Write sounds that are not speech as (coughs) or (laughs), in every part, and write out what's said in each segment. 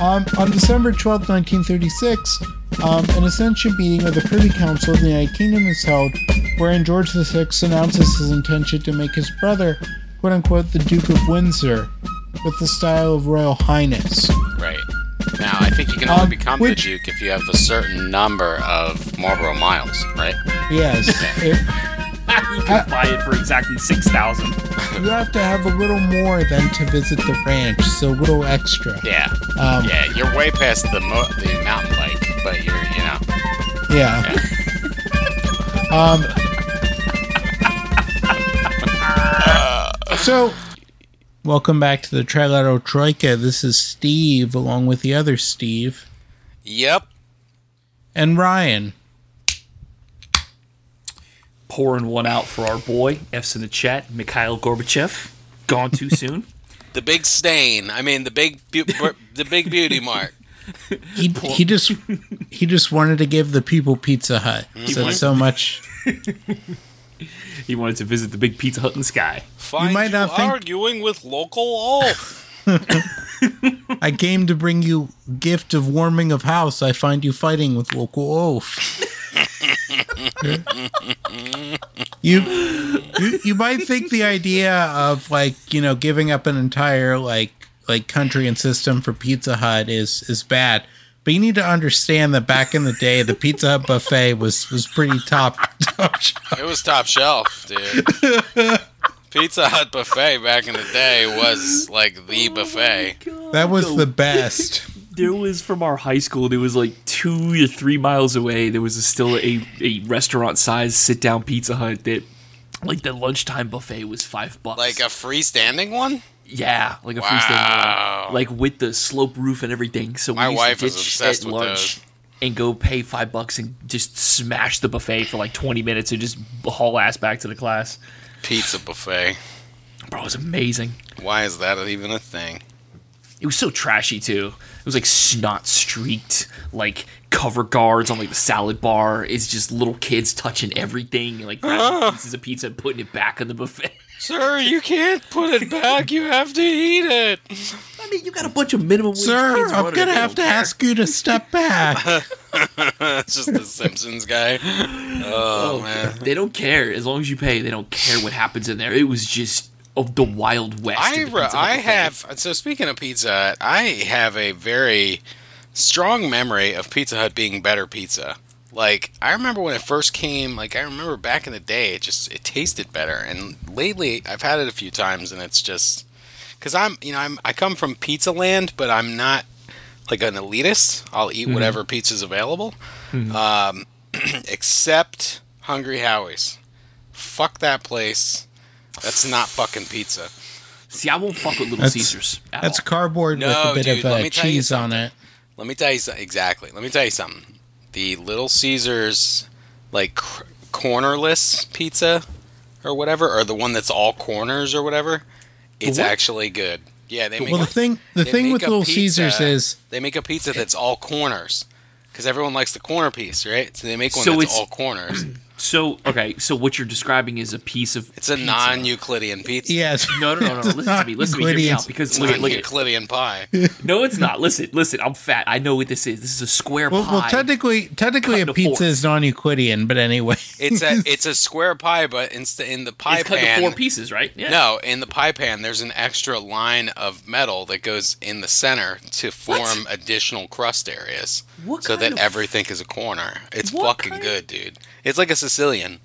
Um, on December 12, 1936, um, an Ascension meeting of the Privy Council of the United Kingdom is held, wherein George VI announces his intention to make his brother, quote unquote, the Duke of Windsor, with the style of Royal Highness. Right. Now, I think you can only Um, become which- the Duke if you have a certain number of Marlboro miles, right? Yes, (laughs) it- (laughs) you can buy it for exactly six thousand. you have to have a little more than to visit the ranch, so a little extra. Yeah. Um, Yeah, you're way past the mo- the mountain bike, but you're, you know. Yeah. (laughs) um. so, welcome back to the Trilateral Troika. This is Steve, along with the other Steve Yep. and Ryan. Pouring one out for our boy. F's in the chat. Mikhail Gorbachev. Gone too soon. (laughs) The big stain. I mean, the big bu- bu- (laughs) the big beauty mark. He he just he just wanted to give the people Pizza Hut. Mm-hmm. Said wanted- so much. (laughs) He wanted to visit the big Pizza Hut in the sky. Find might you not think- arguing with local Ulf. I came to bring you gift of warming of house. I find you fighting with local oaf. You, you you might think the idea of like you know giving up an entire like like country and system for Pizza Hut is is bad, but you need to understand that back in the day, the Pizza Hut buffet was was pretty top top. shelf. It was top shelf, dude. Pizza Hut buffet back in the day was like the oh buffet. That was the best. There was from our high school. There was like two or three miles away. There was a, still a, a restaurant size sit down Pizza Hut that, like the lunchtime buffet was five bucks. Like a freestanding one? yeah, like a Wow. freestanding one, like with the slope roof and everything. So My we used wife to is obsessed at with lunch those. and go pay five bucks and just smash the buffet for like twenty minutes and just haul ass back to the class. Pizza buffet. Bro, it was amazing. Why is that even a thing? It was so trashy too. It was like snot streaked, like cover guards on like the salad bar. It's just little kids touching everything, and, like grabbing ah. pieces of pizza and putting it back in the buffet. (laughs) Sir, you can't put it back. You have to eat it. I mean, you got a bunch of minimum wage Sir, kids I'm gonna have to care. ask you to step (laughs) back. (laughs) That's just the Simpsons guy. Oh, oh, man. They don't care as long as you pay. They don't care what happens in there. It was just of the wild west. I, re- I have so speaking of Pizza Hut, I have a very strong memory of Pizza Hut being better pizza. Like I remember when it first came, like I remember back in the day, it just it tasted better. And lately, I've had it a few times, and it's just because I'm you know I'm I come from Pizza Land, but I'm not like an elitist. I'll eat whatever pizza's available, um, (clears throat) except Hungry Howie's. Fuck that place. That's not fucking pizza. See, I won't fuck with Little That's- Caesars. At That's all. cardboard with a bit dude, of uh, me tell you cheese on it. Let me tell you so- exactly. Let me tell you something. The Little Caesars, like cr- cornerless pizza, or whatever, or the one that's all corners or whatever, it's what? actually good. Yeah, they make. Well, a, the thing the thing with a Little pizza- Caesars is they make a pizza that's all corners, because everyone likes the corner piece, right? So they make one So that's all corners. So okay, so what you're describing is a piece of It's a pizza. non-Euclidean pizza. yes. No, no, no, no. Listen to me. Listen to me. Hear me out. Because It's look, not at look, at Euclidean pie. (laughs) No, it's not. Listen, listen. I'm fat. I know what this is. This is a square Well, pie. well, technically, technically, a pizza fours. is non-Euclidean, but anyway, It's a (laughs) it's a square pie, but instead in the pie it's cut pan. to four pieces, right? Yeah. No, in the pie pan, there's an extra line of metal that goes in the center to form additional crust areas, What so that of- everything is a corner. It's What fucking kind good, dude. It's like a Sicilian.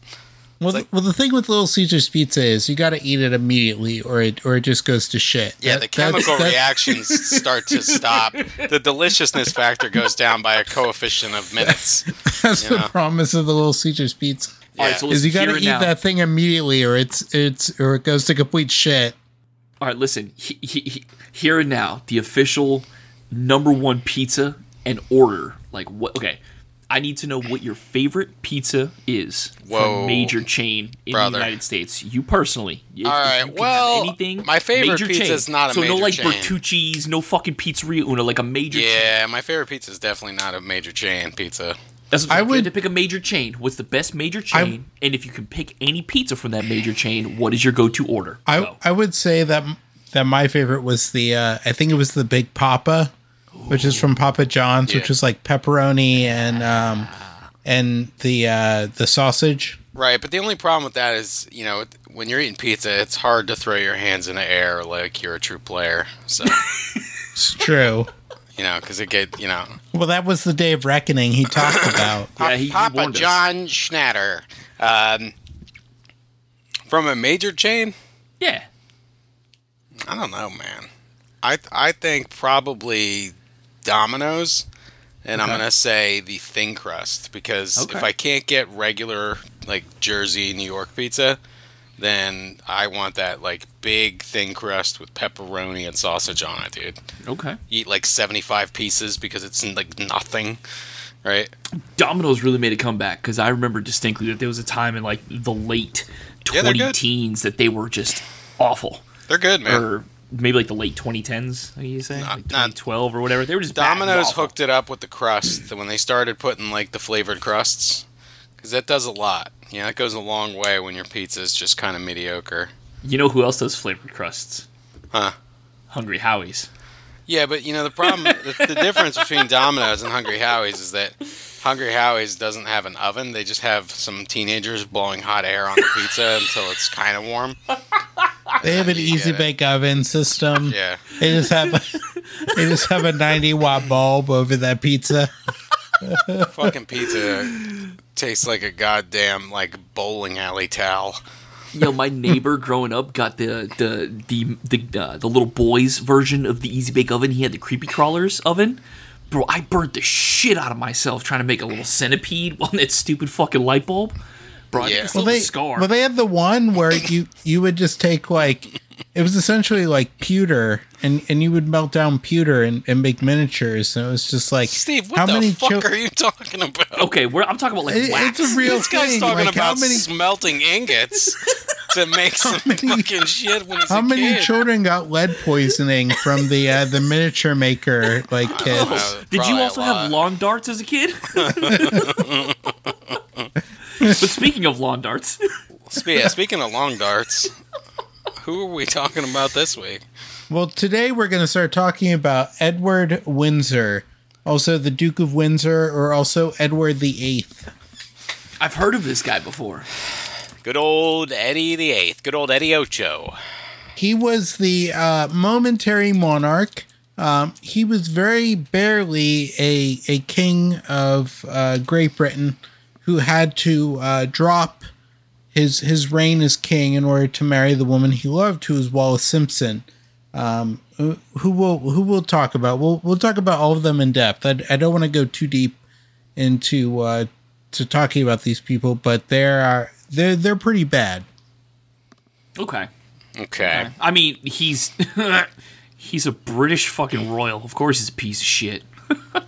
well, the, well, the thing with Little Caesars pizza is you got to eat it immediately, or it or it just goes to shit. Yeah, That- the chemical that's- reactions (laughs) start to stop. The deliciousness factor goes down by a coefficient of minutes. (laughs) That's the know. promise of the Little Caesars pizza. Yeah. right, so Is you got to eat now. that thing immediately, or it's it's or it goes to complete shit. All right, listen. He, he, he, here and now, the official number one pizza and order. Like what? Okay, I need to know what your favorite pizza is Whoa. from major chain in Brother. the United States. You personally. If- All if right, you well, anything, my favorite major pizza chain. is not a so no like chain. Bertucci's, no fucking Pizzeria Uno, like a major. chain. Yeah, my favorite pizza is definitely not a major chain pizza. That's what I I would would- to pick a major chain. What's the best major chain? and if you can pick any pizza from that major chain, what is your go-to order? I Go. I would say that that my favorite was the uh, I think it was the Big Papa which is from Papa John's, Yeah. which is like pepperoni and um and the uh the sausage. Right, but the only problem with that is, you know, when you're eating pizza, it's hard to throw your hands in the air like you're a true player. So, (laughs) It's true. you know, because it get, you know, well, that was the day of reckoning he talked (coughs) about. Pa- Yeah, he- he Papa us. John Schnatter, um, from a major chain. Yeah. I don't know, man. I I think probably Domino's, and I'm gonna say the thin crust because Okay. if I can't get regular like Jersey New York pizza, then I want that like big thin crust with pepperoni and sausage on it, dude. Okay. Eat like 75 pieces because it's like nothing, right? Domino's really made a comeback because I remember distinctly that there was a time in like the late Yeah, 20 good. teens that they were just awful. They're good, man. Or maybe like the late 2010s, how you say? Not- like not- 2012 or whatever. They were just Domino's hooked it up with the crust when they started putting like the flavored crusts, because that does a lot. Know, that goes a long way when your pizza is just kind of mediocre. You know who else does flavored crusts? Huh. Hungry Howie's. Yeah, but you know the problem, the, the difference between Domino's and Hungry Howie's is that Hungry Howie's doesn't have an oven. They just have some teenagers blowing hot air on the pizza (laughs) until it's kind of warm. They have an easy get it. bake oven system. Yeah, They just have they just have a 90 watt bulb over that pizza. (laughs) fucking pizza tastes like a goddamn like bowling alley towel. Yo, my neighbor growing up got the the the the, uh, the little boys version of the Easy Bake Oven. He had the creepy crawlers oven. Bro, I burnt the shit out of myself trying to make a little centipede (laughs) on that stupid fucking light bulb. Bro, Yeah. it's Well, a they scar. well they had the one where you you would just take like it was essentially like pewter and and you would melt down pewter and, and make miniatures and it was just like Steve, what how the many fuck chil- are you talking about? okay, we're, I'm talking about like It- wax. it's a real This guy's talking like, how about many smelting ingots (laughs) to make some many- fucking shit when he's how a many kid. children got lead poisoning from the uh, the miniature maker like kids? Uh, Did you also have lot. lawn darts as a kid? (laughs) but speaking of lawn darts, yeah, speaking of long darts, who are we talking about this week? Well, today we're going to start talking about Edward Windsor, also the Duke of Windsor, or also Edward the Eighth. I've heard of this guy before. Good old Eddie the Eighth. Good old Eddie Ocho. He was the uh, momentary monarch. Um, he was very barely a a king of uh, Great Britain, who had to uh, drop his his reign as king in order to marry the woman he loved, who was Wallis Simpson. Um, who will who we'll talk about? We'll we'll talk about all of them in depth. I, I don't want to go too deep into uh, to talking about these people, but they're are they're they're pretty bad. Okay. Okay. I mean, he's (laughs) he's a British fucking royal. Of course, he's a piece of shit. (laughs)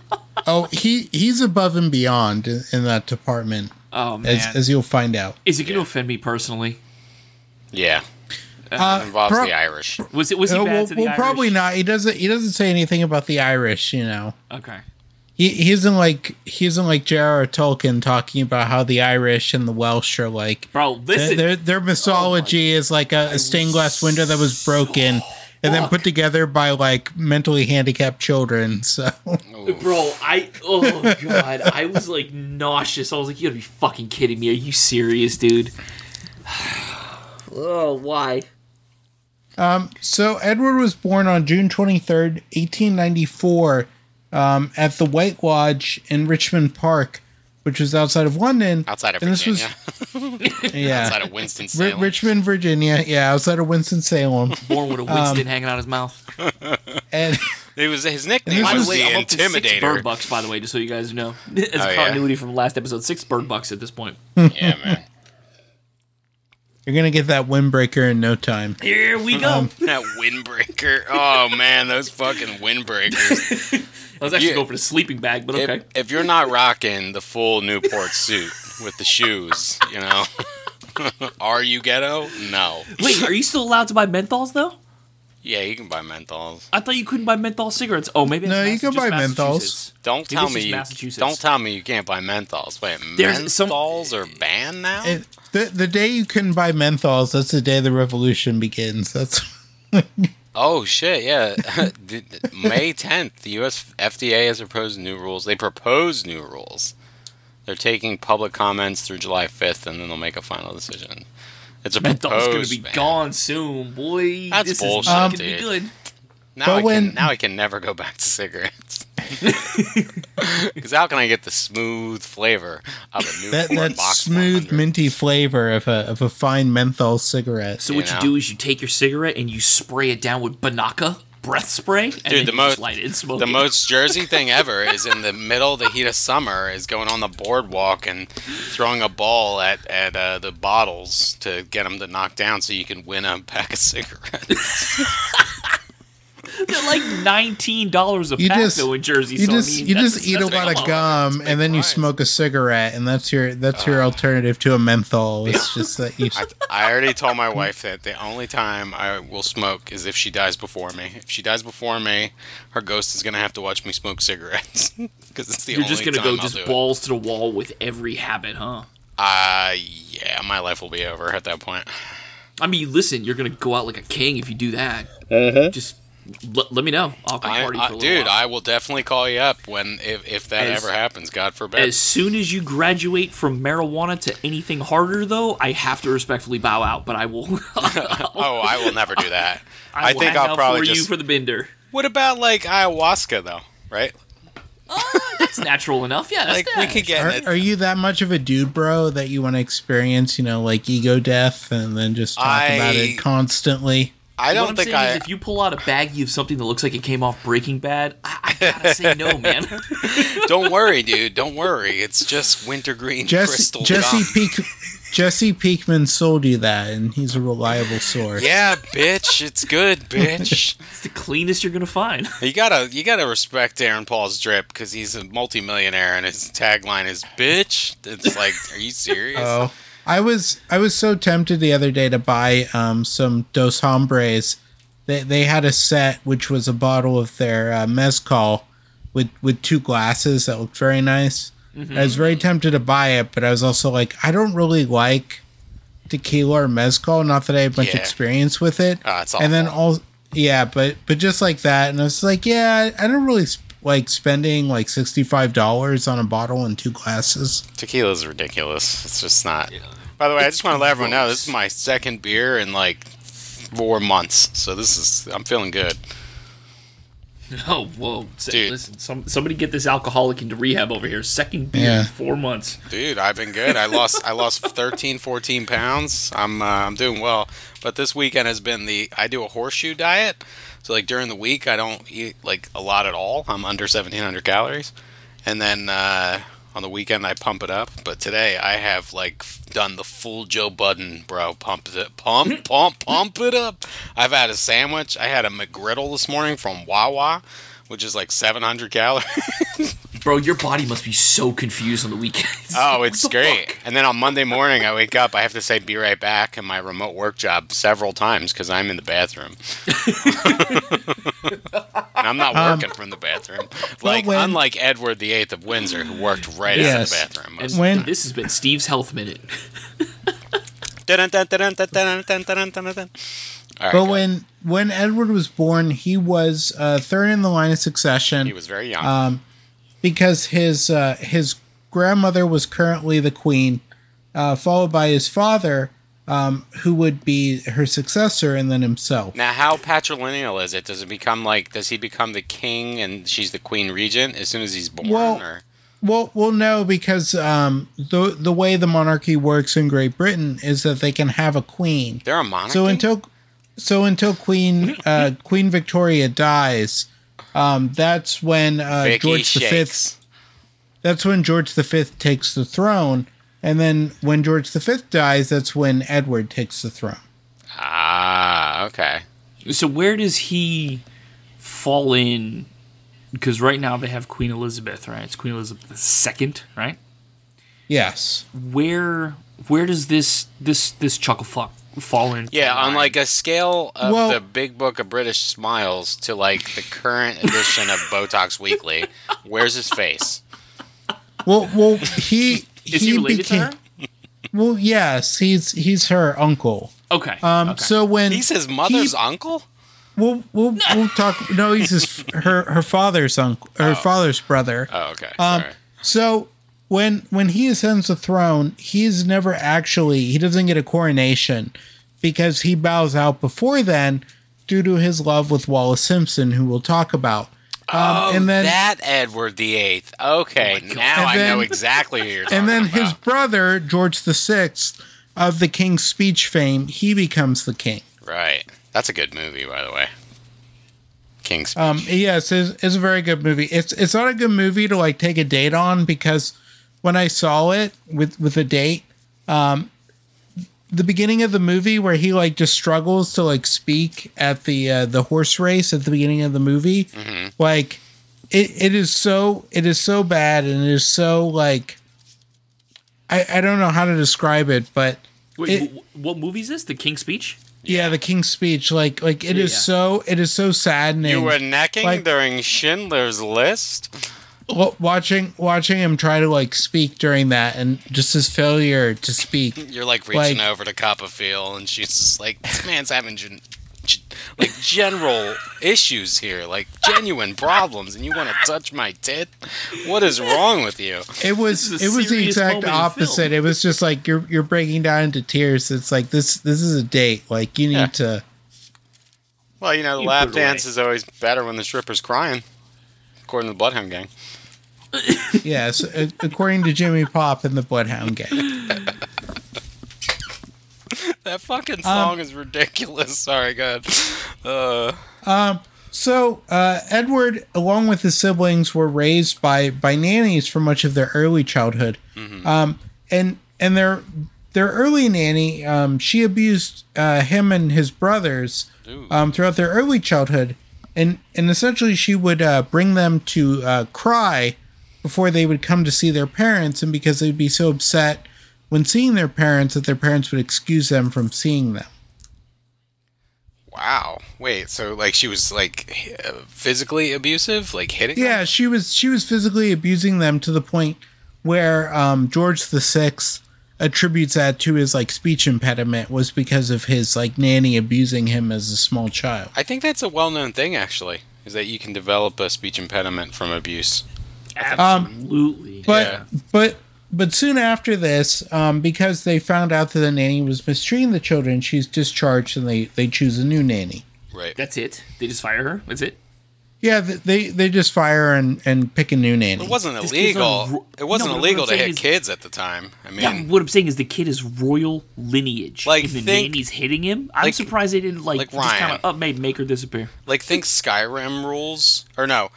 Oh, he he's above and beyond in, in that department, Oh man, as, as you'll find out. is it going to offend me personally? Yeah. Uh, Involves pro- the Irish. Was it was he uh, bad well, to the well, Irish? probably not. He doesn't. He doesn't say anything about the Irish. You know, Okay. He he isn't like he isn't like J.R.R. Tolkien talking about how the Irish and the Welsh are like. Bro, Their listen. their, their mythology is like a, a stained glass window that was broken and then put together by like mentally handicapped children. So Bro, I oh god, I was like nauseous. I was like, you gotta be fucking kidding me. Are you serious, dude? (sighs) oh, why? Um, So Edward was born on June 23rd, 1894, um, at the White Lodge in Richmond Park, which was outside of London. Outside of And this was- (laughs) Virginia. Yeah. outside of Winston Ri- Salem. Richmond, Virginia. Yeah, outside of Winston-Salem. (laughs) Born with a Winston hanging out his mouth. (laughs) And it was his nickname This By was the way, I'm up to six bird bucks, by the way, just so you guys know. As Oh, a yeah? continuity from last episode, six bird bucks at this point. Yeah, man. you're going to get that windbreaker in no time. Here we go. That windbreaker. Oh man, those fucking windbreakers. I was actually Yeah. going for the sleeping bag, but If, okay. if you're not rocking the full Newport suit with the shoes, you know, (laughs) are you ghetto? No. Wait, are you still allowed to buy menthols though? Yeah, you can buy menthols. I thought you couldn't buy menthol cigarettes. Oh, maybe. No, that's you can buy just menthols. Don't Maybe tell it's me just you. Massachusetts. Don't tell me you can't buy menthols. Wait, There's some- menthols are banned now. It, the, the day you can buy menthols, that's the day the revolution begins. That's (laughs) Oh shit! Yeah, (laughs) The- the- May tenth, the U.S. FDA has proposed new rules. They propose new rules. They're taking public comments through July fifth, and then they'll make a final decision. It's a Menthol's proposed. gonna be ban. gone soon, boy. That's this bullshit, is not gonna dude. be good. Now But I when- can now I can never go back to cigarettes. (laughs) Because how can I get the smooth flavor of a new That that box smooth 100? minty flavor of a of a fine menthol cigarette. So You what know? you do is you take your cigarette and you spray it down with Binaca breath spray, and Dude, the most light it smoke the it. most Jersey (laughs) thing ever is in the middle of the heat of summer is going on the boardwalk and throwing a ball at at uh, the bottles to get them to knock down so you can win a pack of cigarettes. (laughs) (laughs) They're like nineteen dollars a You pack just- though in Jersey. you so I just mean, you just eat a lot of gum and then you price. smoke a cigarette and that's your that's your alternative to a menthol. It's (laughs) just that you I, I already told my wife that the only time I will smoke is if she dies before me. If she dies before me, her ghost is gonna have to watch me smoke cigarettes (laughs) because it's the You're only just gonna time go I'll just do it. balls to the wall with every habit, huh? Uh, yeah, my life will be over at that point. I mean, listen, you're gonna go out like a king if you do that. Just l- let me know. I'll come I, party I- for a dude, while. I will definitely call you up when if, if that As- ever happens. God forbid. As soon as you graduate from marijuana to anything harder, though, I have to respectfully bow out. But I will. (laughs) (laughs) oh, I will never do that. I, I will think I'll probably for you just. for the bender. What about like ayahuasca though? Right? Oh, That's natural enough. Yeah, that's Like we could get are, it. are you that much of a dude, bro, that you want to experience, you know, like ego death and then just talk about it constantly? I don't I'm think saying I. is, if you pull out a baggie of something that looks like it came off Breaking Bad, I, I gotta say no, man. (laughs) don't worry, dude. Don't worry. It's just wintergreen Jesse crystal Jesse gum. Peak Jesse Pinkman sold you that, and he's a reliable source. Yeah, bitch. It's good, bitch. (laughs) it's the cleanest you're gonna find. (laughs) You gotta you gotta respect Aaron Paul's drip because he's a multimillionaire and his tagline is "bitch." It's like, are you serious? Oh, I was I was so tempted the other day to buy um, some Dos Hombres. They they had a set which was a bottle of their uh, mezcal with with two glasses that looked very nice. I was very tempted to buy it, but I was also like, I don't really like tequila or mezcal. Not that I have much Yeah. experience with it. Oh, it's and then all yeah, but but just like that, and I was like, yeah, I don't really sp- like spending like sixty five dollars on a bottle and two glasses. Tequila is ridiculous. It's just not. By the way, I just want to let everyone know this is my second beer in like four months, so this is I'm feeling good. (laughs) Oh, whoa! Dude. Listen, some, somebody get this alcoholic into rehab over here. Second beer Yeah. in four months. Dude, I've been good. I lost I lost (laughs) 13, 14 pounds. I'm uh, I'm doing well. But this weekend has been the I do a horseshoe diet. So like during the week I don't eat like a lot at all. I'm under 1700 calories. And then uh, on the weekend I pump it up. But today I have like done the full Joe Budden, bro. Pump it pump (laughs) pump pump it up. I've had a sandwich. I had a McGriddle this morning from Wawa, which is like 700 calories. (laughs) Bro, your body must be so confused on the weekends. Oh, (laughs) it's great. fuck? And then on Monday morning, I wake up. I have to say "be right back" in my remote work job several times because I'm in the bathroom. and (laughs) I'm not Um, working from the bathroom. Like when- unlike Edward the Eighth of Windsor, who worked right out of the bathroom. And When- this has been Steve's health minute. All right, But when when Edward was born, he was uh, third in the line of succession he was very young, um, because his uh, his grandmother was currently the queen, uh, followed by his father, um, who would be her successor, and then himself. now how patrilineal is it? Does it become like? Does he become the king and she's the queen regent as soon as he's born? Well, or Well, well, no, because um, the the way the monarchy works in Great Britain is that they can have a queen. they're a monarchy. So until so until Queen uh, Queen Victoria dies, um, that's when uh, Vicky George the shakes. Fifth. That's when George the Fifth takes the throne, and then when George the Fifth dies, that's when Edward takes the throne. Ah, okay. So where does he fall in? Because right now they have Queen Elizabeth, right? It's Queen Elizabeth II, right? Yes. Where where does this this this chuckle fuck fall in? Yeah, on like a scale of Well- the Big Book of British Smiles to like the current edition of Botox Weekly, (laughs) where's his face? Well, well, he (laughs) is he related to her? Well, yes, he's he's her uncle. Okay. Um, okay. so when He's his mother's he- uncle? we'll we'll we'll talk. No, he's his her her father's uncle, her father's brother. Oh, okay. Um, Sorry. so when when he ascends the throne, he's never actually he doesn't get a coronation because he bows out before then due to his love with Wallis Simpson, who we'll talk about. Um, oh, and then that Edward the Eighth. Okay, now And I know exactly who you're talking (laughs) about. and then about. his brother George the Sixth of the King's Speech fame, he becomes the king. Right. That's a good movie, by the way. King's Speech. Um, yes, it's, it's a very good movie. It's it's not a good movie to like take a date on because when I saw it with with a date, um, the beginning of the movie where he like just struggles to like speak at the uh, the horse race at the beginning of the movie, like it, it is so it is so bad and it is so like I I don't know how to describe it, but Wait, It- wh- what movie is this? The King's Speech? yeah, the King's Speech, like like it is Yeah. so it is so saddening. you were necking like- during Schindler's List? Wa- watching watching him try to like speak during that and just his failure to speak (laughs) You're like reaching Like- over to Copperfield, and she's just like, "This man's having gen- g- like general issues here, like genuine problems, and you want to touch my tit? What is wrong with you?" it was it was the exact moment in film. opposite it was just like you're you're breaking down into tears it's like this this is a date like you need Yeah. to Well, you know, the You lap put away. dance is always better when the stripper's crying, according to the Bloodhound Gang. (laughs) yes a- according to Jimmy Pop and the Bloodhound Gang (laughs) That fucking song is ridiculous. Sorry, God. Uh, so uh, Edward along with his siblings were raised by by nannies for much of their early childhood um, and and their their early nanny um, she abused uh, him and his brothers um, throughout their early childhood, and and essentially she would uh, bring them to uh, cry before they would come to see their parents, and because they'd be so upset when seeing their parents that their parents would excuse them from seeing them. wow. Wait. So, like, she was like uh, physically abusive, like hitting. them? Yeah, she was she was physically abusing them to the point where um, George the Sixth attributes that to his like speech impediment was because of his like nanny abusing him as a small child. I think that's a well-known thing, actually, is that you can develop a speech impediment from abuse. Absolutely. But Yeah. but but soon after this, um, because they found out that the nanny was mistreating the children, she's discharged and they they choose a new nanny. Right. That's it. They just fire her. That's it. Yeah, they they just fire and and pick a new nanny. It wasn't This illegal. on ro- it wasn't No, illegal I'm to hit is- kids at the time. I mean, Yeah, what I'm saying is the kid is royal lineage. Like, if the think- nanny's hitting him, I'm like- surprised they didn't like, like just kind of up, made make her disappear. like think Skyrim rules, or no,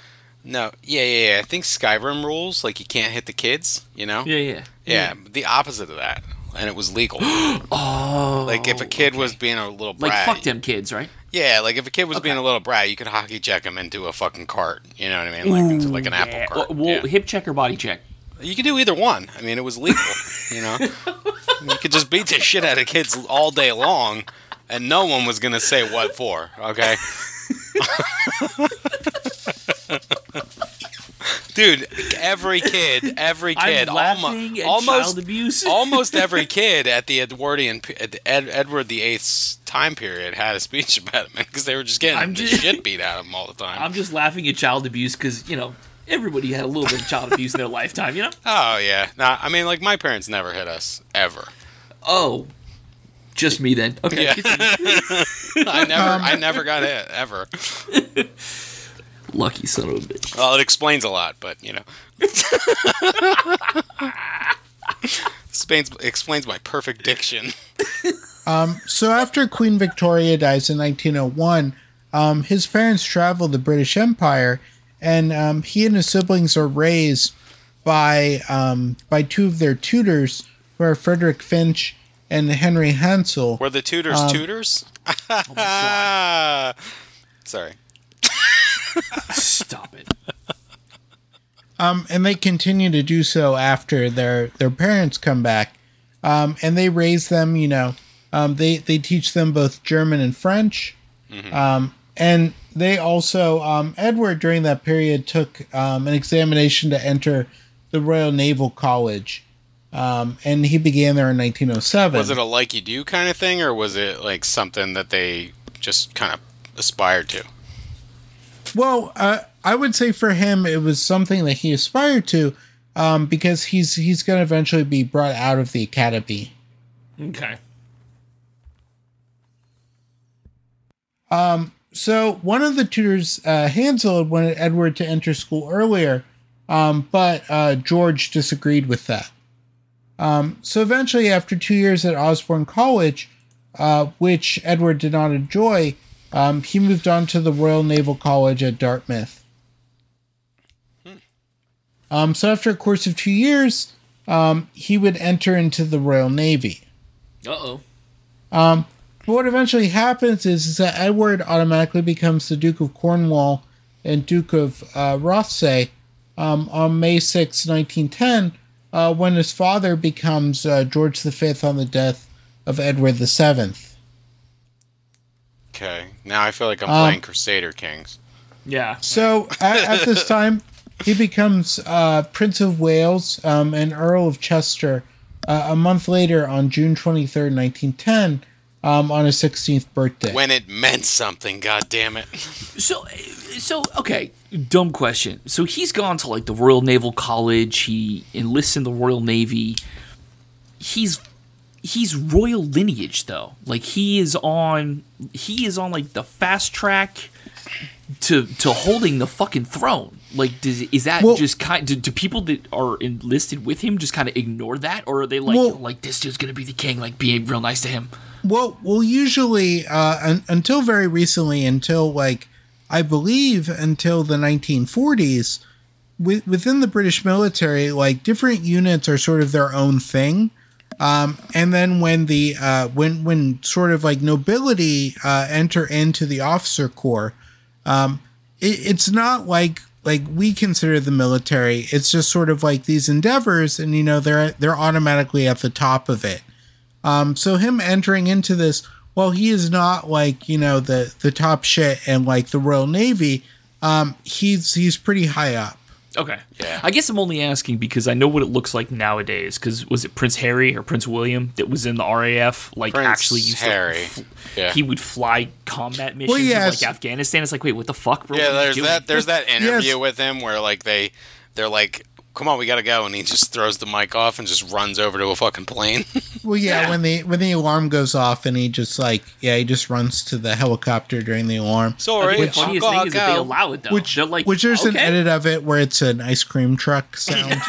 no, yeah, yeah, yeah. I think Skyrim rules, like you can't hit the kids. You know. Yeah, yeah, Yeah, the opposite of that, and it was legal. (gasps) Oh, like if a kid was being a little like fuck them kids, right? Yeah, like if a kid was being a little brat, you could hockey check him into a fucking cart. You know what I mean? Like into like an mm. apple cart. Well, well, yeah. hip check or body check. You could do either one. I mean, it was legal. you know, (laughs) you could just beat the shit out of kids all day long, and no one was gonna say what for. Okay. (laughs) Dude, every kid, every kid, I'm almo- at almost, abuse. almost every (laughs) kid at the Edwardian, at Ed, Edward the Eighth's time period had a speech (laughs) about impediment because they were just getting I'm the just- shit beat out of them all the time. I'm just laughing at child abuse because you know everybody had a little bit of child abuse in their (laughs) lifetime. You know? oh yeah, nah, I mean, like my parents never hit us ever. Oh, just me then. Okay. Yeah. (laughs) I never, I um, never got hit ever. Lucky son of a bitch. Well, it explains a lot, but you know, explains explains my perfect diction. So after Queen Victoria dies in 1901, um, his parents travel the British Empire, and um, he and his siblings are raised by um, by two of their tutors, who are Frederick Finch and Henry Hansell. Were the tutors Um, tutors? (laughs) Sorry. Stop it. Um, and they continue to do so after their their parents come back, um, and they raise them. You know, um, they they teach them both German and French, um, and they also um, Edward during that period took um, an examination to enter the Royal Naval College, um, and he began there in 1907. Was it a like you do kind of thing, or was it like something that they just kind of aspired to. Well, uh, I would say for him it was something that he aspired to, um, because he's he's going to eventually be brought out of the academy. Okay. So one of the tutors, uh, Hansell, wanted Edward to enter school earlier, um, but uh, George disagreed with that. Um, so eventually, after two years at Osborne College, uh, which Edward did not enjoy, um, he moved on to the Royal Naval College at Dartmouth. Um, so after a course of two years, um, he would enter into the Royal Navy. Uh oh. But what eventually happens is, is that Edward automatically becomes the Duke of Cornwall and Duke of uh, Rothesay um, on May 6, 1910, uh, when his father becomes uh, George V on the death of Edward VII. Okay. Now I feel like I'm Um, playing Crusader Kings. Yeah. So at, at this time, he becomes uh, Prince of Wales um, and Earl of Chester uh, a month later on June 23rd, 1910, um, on his 16th birthday. When it meant something, god damn it. So, so okay, dumb question. So he's gone to like the Royal Naval College. He enlists in the Royal Navy. He's he's royal lineage though. Like he is on he is on like the fast track to to holding the fucking throne. Like, does is that Well- just kind? Do, do people that are enlisted with him just kind of ignore that, or are they like Well- like this dude's gonna be the king? Like being real nice to him. Well, well, usually, uh, un- until very recently, until like I believe until the 1940s, wi- within the British military, like different units are sort of their own thing. Um, and then when the uh, when when sort of like nobility uh, enter into the officer corps, um, it, it's not like like we consider the military. It's just sort of like these endeavors, and you know they're they're automatically at the top of it. Um, so him entering into this, while he is not like you know the the top shit and like the Royal Navy, um, he's he's pretty high up. Okay. Yeah. I guess I'm only asking because I know what it looks like nowadays. Because was it Prince Harry or Prince William that was in the RAF? Like Prince actually used Harry. to. Yeah. He would fly combat missions yes. in like Afghanistan. It's like, wait, what the fuck, bro? Yeah, What are you there's that. There's that interview Yes. with him where like they, they're like, "Come on, we gotta go," and he just throws the mic off and just runs over to a fucking plane. (laughs) Well, yeah, Yeah. when the when the alarm goes off and he just like yeah he just runs to the helicopter during the alarm. Sorry, which, the funniest thing is that they allow it though. Which They're like, which there's an edit of it where it's an ice cream truck (laughs) sound.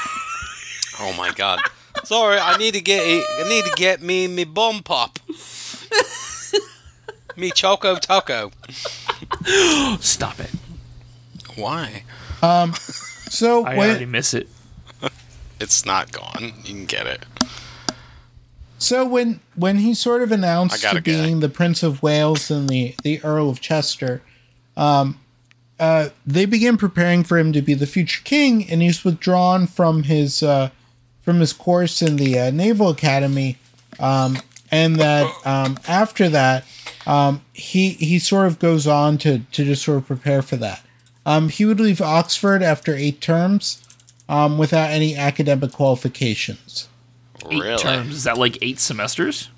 Oh my god. Sorry, I need to get I need to get me me bomb pop. (laughs) me choco taco. (gasps) Stop it. Why? Um, so I when, already miss it. (laughs) It's not gone. You can get it. So when when he sort of announced I got to a guy. being the Prince of Wales and the the Earl of Chester, um, uh, they began preparing for him to be the future king, and he's withdrawn from his uh, from his course in the uh, Naval Academy, um, and that um, after that, um, he he sort of goes on to to just sort of prepare for that. Um, he would leave Oxford after eight terms, um, without any academic qualifications. Eight really? terms. Is that like eight semesters?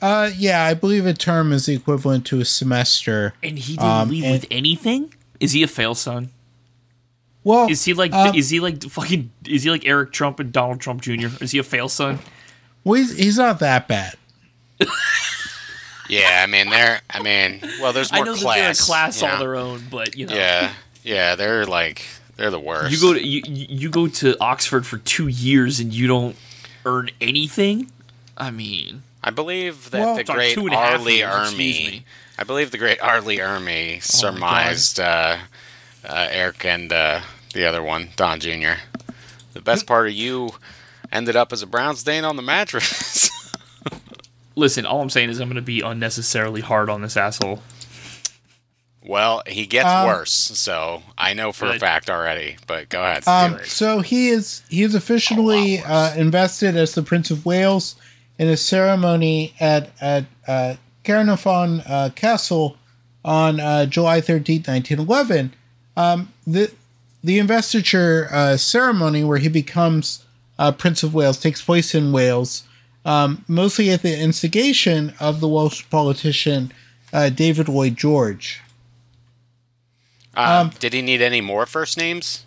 Uh, yeah, I believe a term is the equivalent to a semester. And he didn't Um, leave and- with anything? Is he a fail son? Well, Is he like um, is he like fucking is he like Eric Trump and Donald Trump Jr.? Is he a fail son? well, he's, he's not that bad. (laughs) Yeah, I mean they're. I mean, well, there's more I know class. that they're a class you all know? their own, but you know. Yeah, yeah, they're like they're the worst. You go to you, you go to Oxford for two years and you don't earn anything. I mean, I believe that Well- the great two and a half Arlie Ermy. I believe the great R. Lee Ermey surmised uh, uh, Eric and uh, the other one, Don Jr. The best part of you ended up as a brown stain on the mattress. (laughs) listen. All I'm saying is I'm going to be unnecessarily hard on this asshole. well, he gets Um, worse, so I know for a fact already. But go ahead, Um, so he is he is officially uh, invested as the Prince of Wales in a ceremony at at uh, Caernarfon uh, Castle on uh, July thirteenth, nineteen eleven. Um, the the investiture uh, ceremony where he becomes uh, Prince of Wales takes place in Wales, um, mostly at the instigation of the Welsh politician uh, David Lloyd George. Um, did he need any more first names?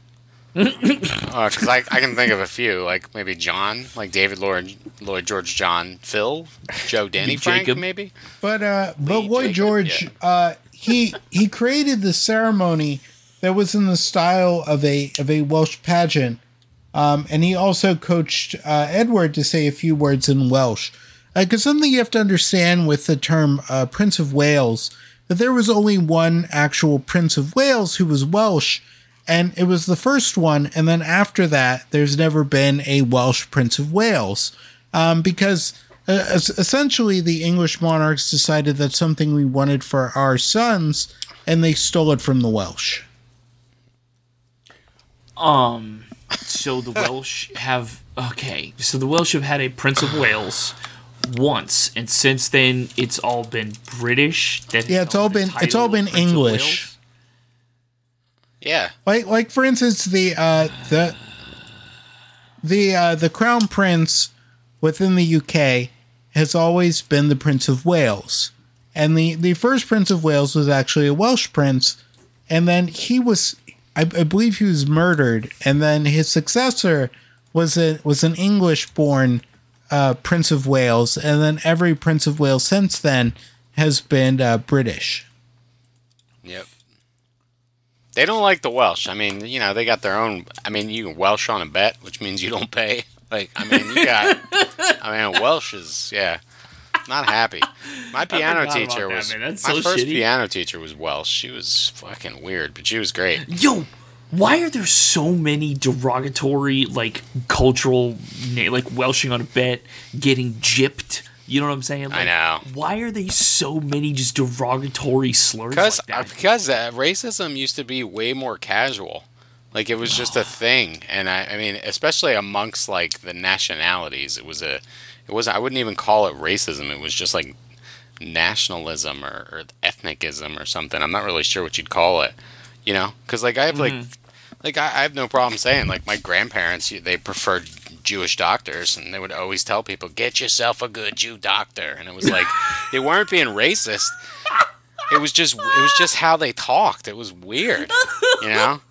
Because I, I can think of a few, like maybe John, like David Lloyd, Lloyd George John, Phil, Joe Danny Frank, Jacob. maybe. But uh, but Lee Lloyd Jacob, George, yeah. uh, he he created the ceremony that was in the style of a of a Welsh pageant, um, and he also coached uh, Edward to say a few words in Welsh. Because something you have to understand with the term uh, Prince of Wales, that there was only one actual Prince of Wales who was Welsh, and it was the first one. And then after that, there's never been a Welsh Prince of Wales, um, because uh, essentially the English monarchs decided that something we wanted for our sons, and they stole it from the Welsh. Um, so the Welsh have okay. So the Welsh have had a Prince of Wales once, and since then it's all been British. That Yeah, it's all been- it's all been Prince English. Yeah, like like for instance the uh the the uh the crown prince within the UK has always been the prince of Wales and the the first prince of Wales was actually a Welsh prince and then he was I, I believe he was murdered and then his successor was a was an English born uh prince of Wales and then every prince of Wales since then has been uh, British yep. They don't like the Welsh. I mean, you know, they got their own. I mean, you can Welsh on a bet, which means you don't pay. (laughs) Like, I mean, you got. I mean, Welsh is yeah, not happy. My (laughs) piano teacher was man. That's my so first shitty. piano teacher was Welsh. She was fucking weird, but she was great. Yo, why are there so many derogatory, like cultural, na- like Welshing on a bet, getting gypped? You know what I'm saying? Like, know. Why are they so many just derogatory slurs Because like that? because uh, racism used to be way more casual, like it was just a (sighs) thing, and I, I mean, especially amongst like the nationalities, it was a, it wasn't. I wouldn't even call it racism. It was just like nationalism or, or ethnicism or something. I'm not really sure what you'd call it, you know? Because like I have like, mm-hmm. like I, I have no problem saying like my grandparents they preferred Jewish doctors, and they would always tell people get yourself a good Jew doctor, and it was like (laughs) they weren't being racist. It was just it was just how they talked. It was weird, (laughs) you know.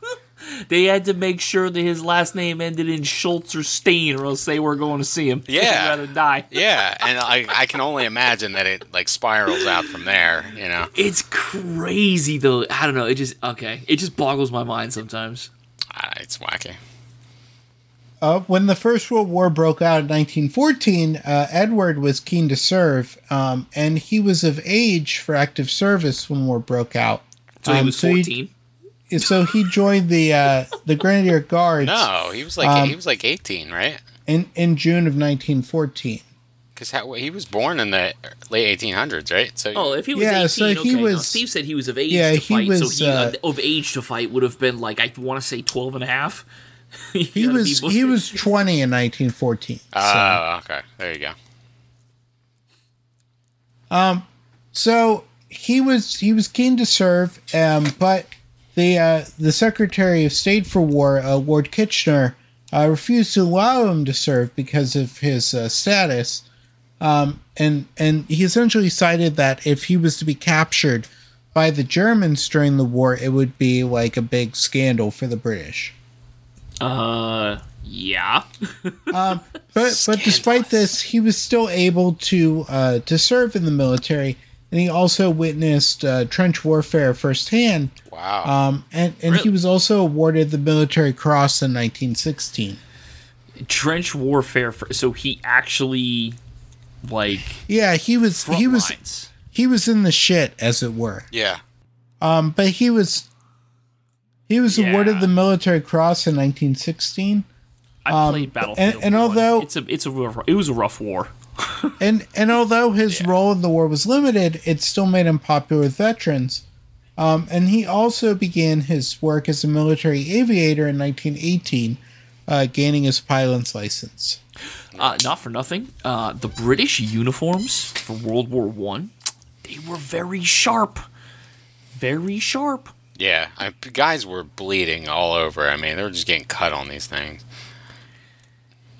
They had to make sure that his last name ended in Schultz or Steen, or else they were going to see him. (laughs) Yeah. They'd rather die. (laughs) Yeah, and I I can only imagine that it like spirals out from there, you know. It's crazy though. I don't know. It just okay. It just boggles my mind sometimes. Ah, it's wacky. Uh, when the First World War broke out in 1914, uh, Edward was keen to serve, um, and he was of age for active service when war broke out. So he Um, was so fourteen. So he joined the uh, the Grenadier Guards No, he was like Um, he was like 18, right? in, in June of 1914. Because he was born in the late 1800s, right? So Oh, if he was Yeah, eighteen, so okay. now, was- Steve said he was of age Yeah, to he was, so he uh, of age to fight would have been like I want to say 12 and a half. (laughs) He was he was 20 in 1914. So. Oh, okay. There you go. Um, so he was he was keen to serve, um, but the uh, the Secretary of State for War, uh, Lord Kitchener, uh, refused to allow him to serve because of his uh, status, um, and and he essentially cited that if he was to be captured by the Germans during the war, it would be like a big scandal for the British. Uh, yeah. But but (laughs) despite this, he was still able to uh, to serve in the military, and he also witnessed uh, trench warfare firsthand. Wow. Um, and and he was also awarded the Military Cross in 1916. Trench warfare. For, so he actually like Yeah, he was he was lines. he was in the shit, as it were. yeah. Um, but he was he was Yeah. awarded the Military Cross in 1916. I played Battlefield. Um, and one. although- it's a it's a rough, it was a rough war. (laughs) And and although his role in the war was limited, it still made him popular with veterans. Um, and he also began his work as a military aviator in 1918, uh, gaining his pilot's license. Uh, not for nothing. Uh, the British uniforms for World War One, they were very sharp, very sharp. Yeah. I, guys were bleeding all over. I mean, they were just getting cut on these things.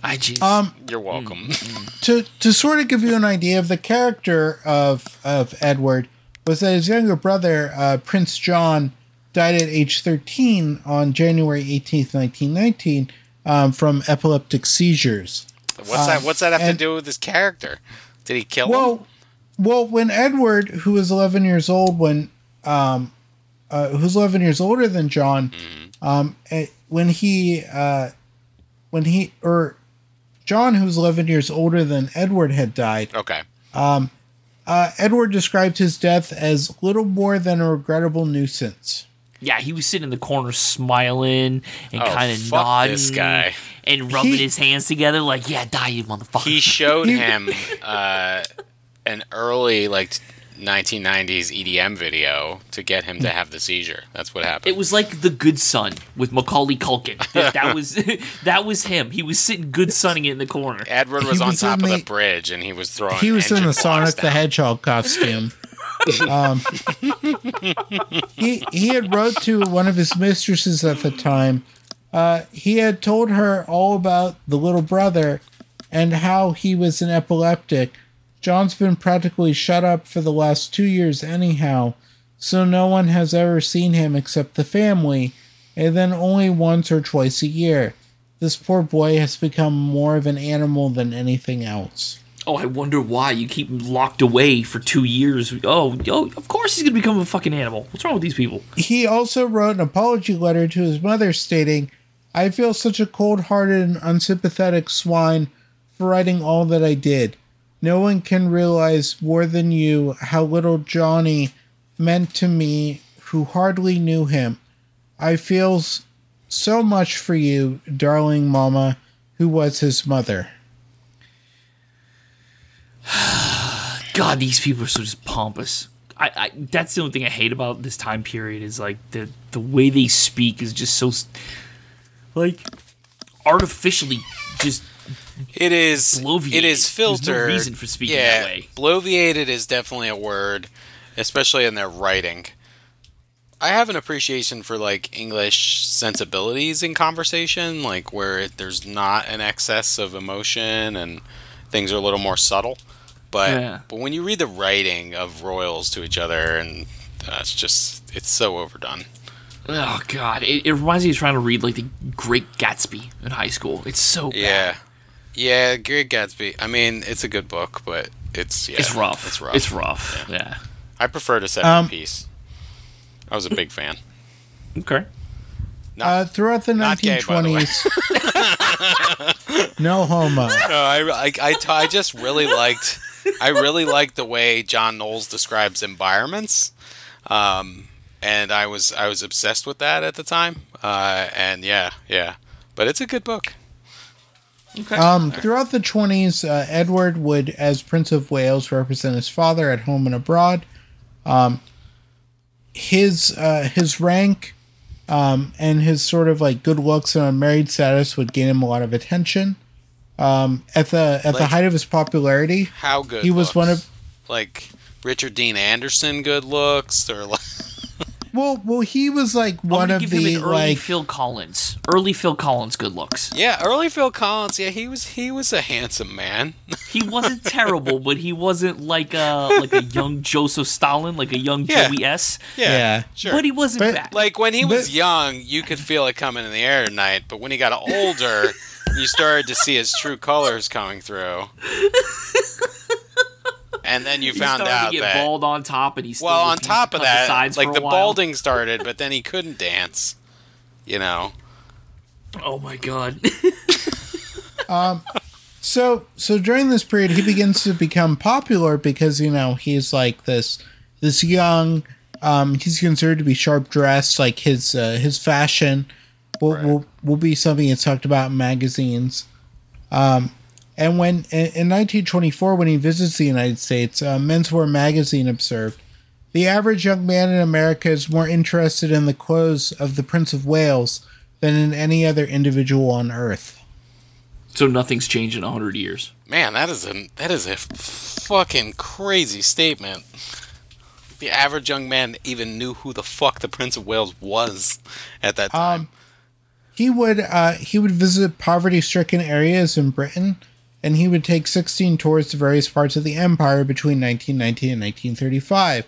I just Um, You're welcome. (laughs) to to sort of give you an idea of the character of of Edward, was that his younger brother, uh, Prince John, died at age 13 on January 18th, 1919, um, from epileptic seizures. What's that? What's that have to Uh, do with his character? Did he kill him? Well, well, when Edward, who was 11 years old, when um, uh, who's 11 years older than John, um, eh, when he, uh, when he, or John, who's 11 years older than Edward, had died, Okay. uh, Edward described his death as little more than a regrettable nuisance. Yeah, he was sitting in the corner smiling and Oh, kind of nodding this guy. and rubbing He- his hands together like, "Yeah, die, you motherfucker." He showed him uh, an early like 1990s EDM video to get him to have the seizure. That's what happened. It was like the Good Son with Macaulay Culkin. (laughs) That, that was (laughs) that was him. He was sitting good sunning it in the corner. Edward was He on was top of the the- bridge and he was throwing. He was in the Sonic blocks the. Hedgehog costume. (laughs) um, he he had wrote to one of his mistresses at the time. Uh, he had told her all about the little brother and how he was an epileptic. John's been practically shut up for the last two years, anyhow, so no one has ever seen him except the family, and then only once or twice a year. This poor boy has become more of an animal than anything else. Oh, I wonder why you keep him locked away for two years. Oh, oh, of course he's gonna become a fucking animal. What's wrong with these people? He also wrote an apology letter to his mother stating, I feel such a cold hearted and unsympathetic swine for writing all that I did. No one can realize more than you how little Johnny meant to me who hardly knew him. I feel so much for you, darling Mama, who was his mother. (sighs) God, these people are so just pompous. I, I that's the only thing I hate about this time period is like the the way they speak is just so like artificially just It is. Bloviated. It is There's no filtered. reason for speaking yeah, that way. Bloviated is definitely a word, especially in their writing. I have an appreciation for like English sensibilities in conversation, like where it, there's not an excess of emotion and things are a little more subtle. But Yeah. but when you read the writing of royals to each other, and uh, it's just it's so overdone. oh god, it, it reminds me of trying to read like the Great Gatsby in high school. It's so bad. Yeah, yeah. Great Gatsby. I mean, it's a good book, but it's yeah, It's rough. It's rough. It's rough. Yeah. I prefer to Seven Um, Piece. I was a big fan. Okay. Not, Uh, throughout the Not gay, by the way. 1920s. (laughs) no homo. no, I, I, I, t- I just really liked. I really liked the way John Knowles describes environments, um, and I was I was obsessed with that at the time. Uh, and yeah, yeah, but it's a good book. Okay. Um, throughout the 20s, uh, Edward would, as Prince of Wales, represent his father at home and abroad. Um, his uh, his rank um, and his sort of like good looks and unmarried status would gain him a lot of attention. Um, at the at the height of his popularity, How good He was one of- like Richard Dean Anderson good looks or like well, well, he was like I'm one of give the him an early like Phil Collins. Early Phil Collins good looks. yeah early Phil Collins yeah he was he was a handsome man (laughs) He wasn't terrible, but he wasn't like a like a young Joseph Stalin, like a young Yeah. Joey S. yeah, Yeah. sure But he wasn't But- bad. like when he was But- young you could feel it coming in the air tonight but when he got older you started to see his true colors coming through (laughs) and then you he found started out to get that bald on top, and he still well on top of cut the that sides like the balding started but then he couldn't dance you know Oh my god. (laughs) um. So so during this period he begins to become popular because you know he's like this this young um he's considered to be sharp dressed like his uh, his fashion will, will will be something that's talked about in magazines um and when in, in 1924 when he visits the United States uh, Menswear magazine observed the average young man in America is more interested in the clothes of the Prince of Wales than in any other individual on earth so nothing's changed in hundred years. Man, that is a that is a fucking crazy statement. The average young man even knew who the fuck the Prince of Wales was at that time. Um, he would uh, he would visit poverty-stricken areas in Britain, and he would take 16 tours to various parts of the empire between 1919 and 1935.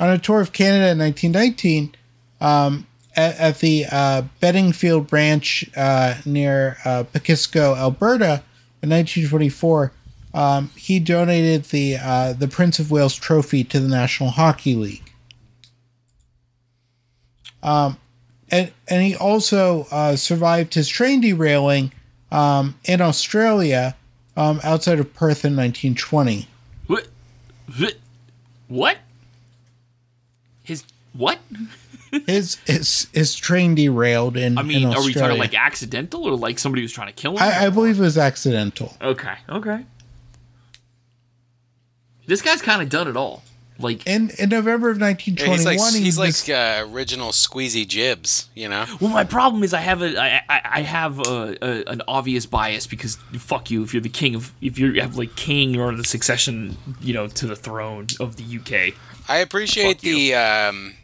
on a tour of Canada in 1919 um, at, at the uh, Bedingfeld Ranch uh, near uh, Pekisko, Alberta, in 1924. Um, he donated the uh, the Prince of Wales Trophy to the National Hockey League. Um, and and he also uh, survived his train derailing um, in Australia um, outside of Perth in 1920. What? What? His what? (laughs) His his his train derailed in. I mean, in are we talking like accidental or like somebody was trying to kill him? I, I believe it was accidental. okay, okay. This guy's kind of done it all. Like, In in November of Yeah, 1921, he's like he's was- like uh, original Squeezy Jibs, you know. well, my problem is I have a I, I, I have a, a, an obvious bias because fuck you if you're the king of if you have like king or the succession you know to the throne of the UK. I appreciate Fuck you. the um,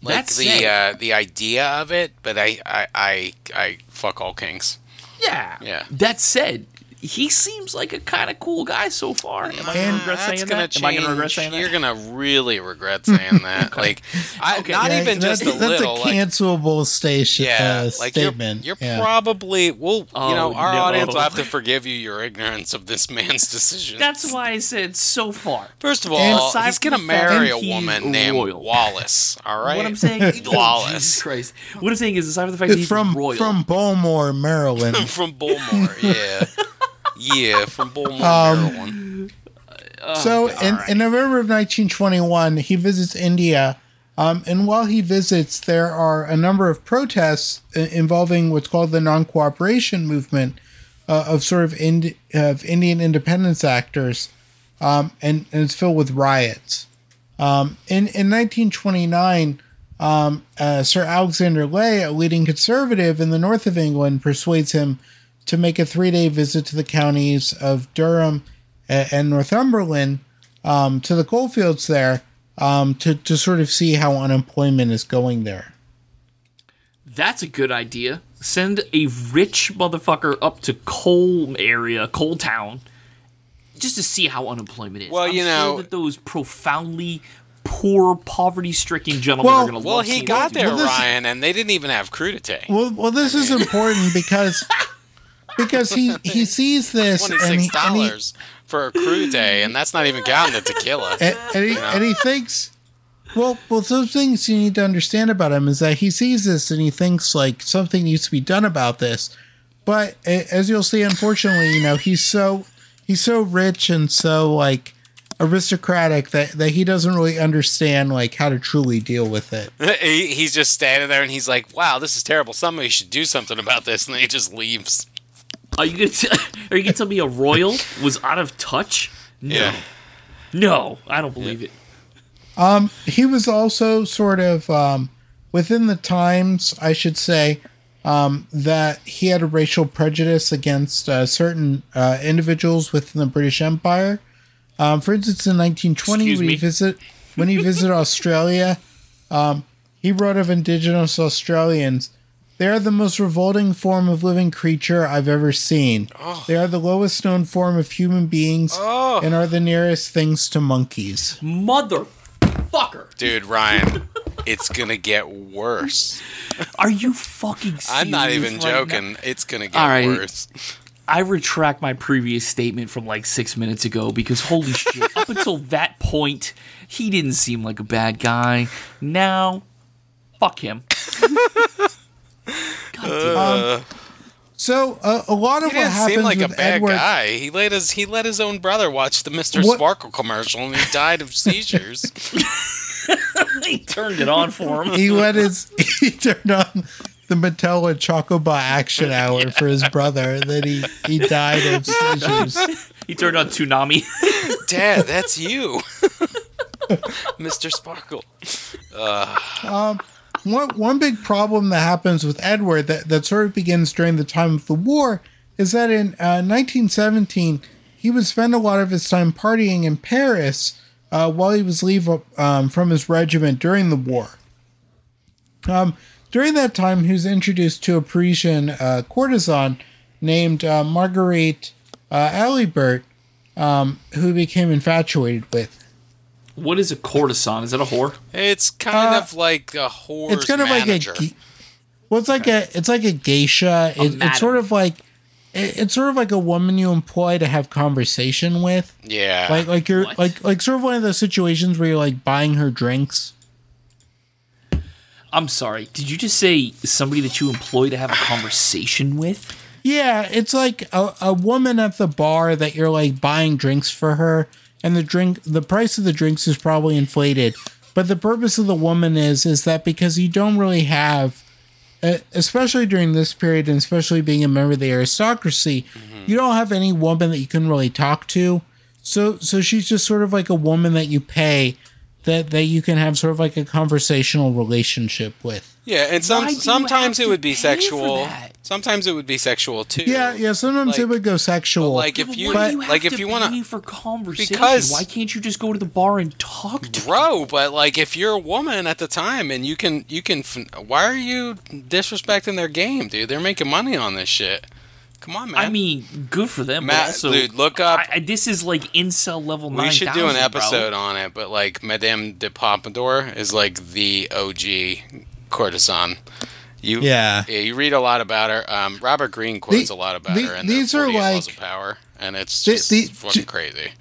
like That the uh, the idea of it, but I, I I I fuck all kings. Yeah. Yeah. That said, he seems like a kind of cool guy so far. Am I gonna regret saying gonna that? change. Am I gonna regret saying that? You're gonna really regret saying that. (laughs) Like, I, Okay. not Yeah, even that's, just a that's little. a like, cancelable station yeah, uh, like you're, statement. you're yeah. probably well. Oh, you know, our no. audience will have to forgive you your ignorance of this man's decision. That's why I said so far. First of all, aside he's gonna marry a woman named royal. Wallis. All right. What I'm saying, (laughs) oh, Wallis Jesus Christ. What I'm saying is, aside from the fact that he's from royal, from Baltimore, Maryland. (laughs) from Baltimore, Yeah. Yeah, from Bullmore, (laughs) Um, Maryland. so in, in November of 1921, he visits India. Um, and while he visits, there are a number of protests uh, involving what's called the non-cooperation movement uh, of sort of Ind- of Indian independence actors, um, and, and it's filled with riots. Um, in in 1929, um, uh, Sir Alexander Leith, a leading conservative in the north of England, persuades him to make a three-day visit to the counties of Durham a- and Northumberland um, to the coalfields there um, to to sort of see how unemployment is going there. that's a good idea. Send a rich motherfucker up to coal area, coal town, just to see how unemployment is. Well, I'm you sure know- that those profoundly poor, poverty-stricken gentlemen Well- are going to Well, love he got there, Well, this- Ryan, and they didn't even have crudité. Well, well, this is (laughs) important because because he he (laughs) sees this Twenty and he, and he dollars for a crudité, and that's not even counting the tequila. and, and he, and he thinks well well those things you need to understand about him is that he sees this and he thinks like something needs to be done about this but as you'll see unfortunately you know he's so he's so rich and so like aristocratic that, that he doesn't really understand like how to truly deal with it (laughs) he, he's just standing there, and he's like, "Wow, this is terrible. Somebody should do something about this." And then he just leaves. Are you going to (laughs) are you going to tell me a royal was out of touch? No. Yeah. No, I don't believe it. he was also sort of um, within the times, I should say, um, that he had a racial prejudice against uh, certain uh, individuals within the British Empire. Um, for instance, in 1920, Excuse when he visit when he visited (laughs) Australia, um, he wrote of Indigenous Australians. They are the most revolting form of living creature I've ever seen. Oh. They are the lowest known form of human beings Oh. and are the nearest things to monkeys. Motherfucker. Dude, Ryan, it's gonna get worse. (laughs) Are you fucking serious I'm not even right now? joking. It's gonna get All right. worse. I retract my previous statement from like six minutes ago because holy (laughs) shit, up until that point, he didn't seem like a bad guy. Now, fuck him. (laughs) (laughs) God. Um, So uh, a lot of He what didn't happens seem like a bad Edward, guy. He let his he let his own brother watch the Mr. What- Sparkle commercial, and he died of seizures. (laughs) he turned it on for him. he let his (laughs) he turned on the Mattel and Chocobo action hour for his brother, and then he he died of seizures. He turned on Tsunami. Dad, that's you, Mr. Sparkle. One one big problem that happens with Edward that that sort of begins during the time of the war is that in uh, 1917 he would spend a lot of his time partying in Paris uh, while he was leave um, from his regiment during the war. Um, during that time, he was introduced to a Parisian uh, courtesan named uh, Marguerite uh, Alibert, um, who became infatuated with. What is a courtesan? Is that a whore? It's kind Uh, of like a whore. it's kind of manager. like a ge- well it's like a it's like a geisha it, madam. it's sort of like it, it's sort of like a woman you employ to have conversation with yeah. like like you're What? like like sort of one of those situations where you're like buying her drinks I'm sorry. Did you just say somebody that you employ to have a conversation with? yeah it's like a, a woman at the bar that you're like buying drinks for her and the drink the price of the drinks is probably inflated. But the purpose of the woman is is that because you don't really have uh, especially during this period and especially being a member of the aristocracy you don't have any woman that you can really talk to. So so she's just sort of like a woman that you pay that that you can have sort of like a conversational relationship with. Yeah, and some Why do you sometimes it would be pay for sexual. That? Sometimes it would be sexual too. yeah yeah sometimes it would go sexual like if you why do you have like if to you want to for conversation? Because- why can't you just go to the bar and talk to? bro but like if you're a woman at the time and you can you can why are you disrespecting their game dude they're making money on this shit come on man I mean, good for them. Matt, but also, dude, look up- I, I, this is like incel level nine. we should do an episode on it but like madame de pompadour is like the og courtesan you Yeah. yeah you read a lot about her. Um, robert greene quotes The- a lot about the- her and these the are 48 laws like- of power and it's just the- fucking j- crazy.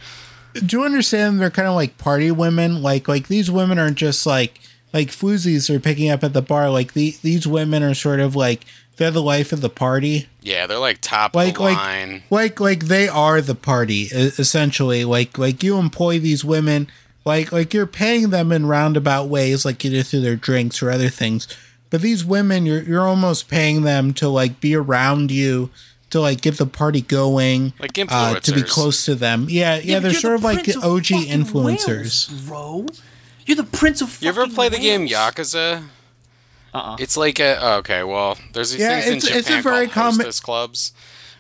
do you understand they're kind of like party women? Like like these women aren't just like like floozies are picking up at the bar. Like the, these women are sort of like they're the life of the party. Yeah they're like top like the like line. like like they are the party essentially. Like like you employ these women like like you're paying them in roundabout ways like either through their drinks or other things but these women you're you're almost paying them to like be around you to like get the party going Like uh, to be close to them yeah yeah, they're sort of like og influencers bro. You're the prince of. You ever fucking play the game Wales. Yakuza? Uh-uh. It's like a oh, okay. Well, there's these Yeah, things it's- in it's a Japan very called common- hostess clubs.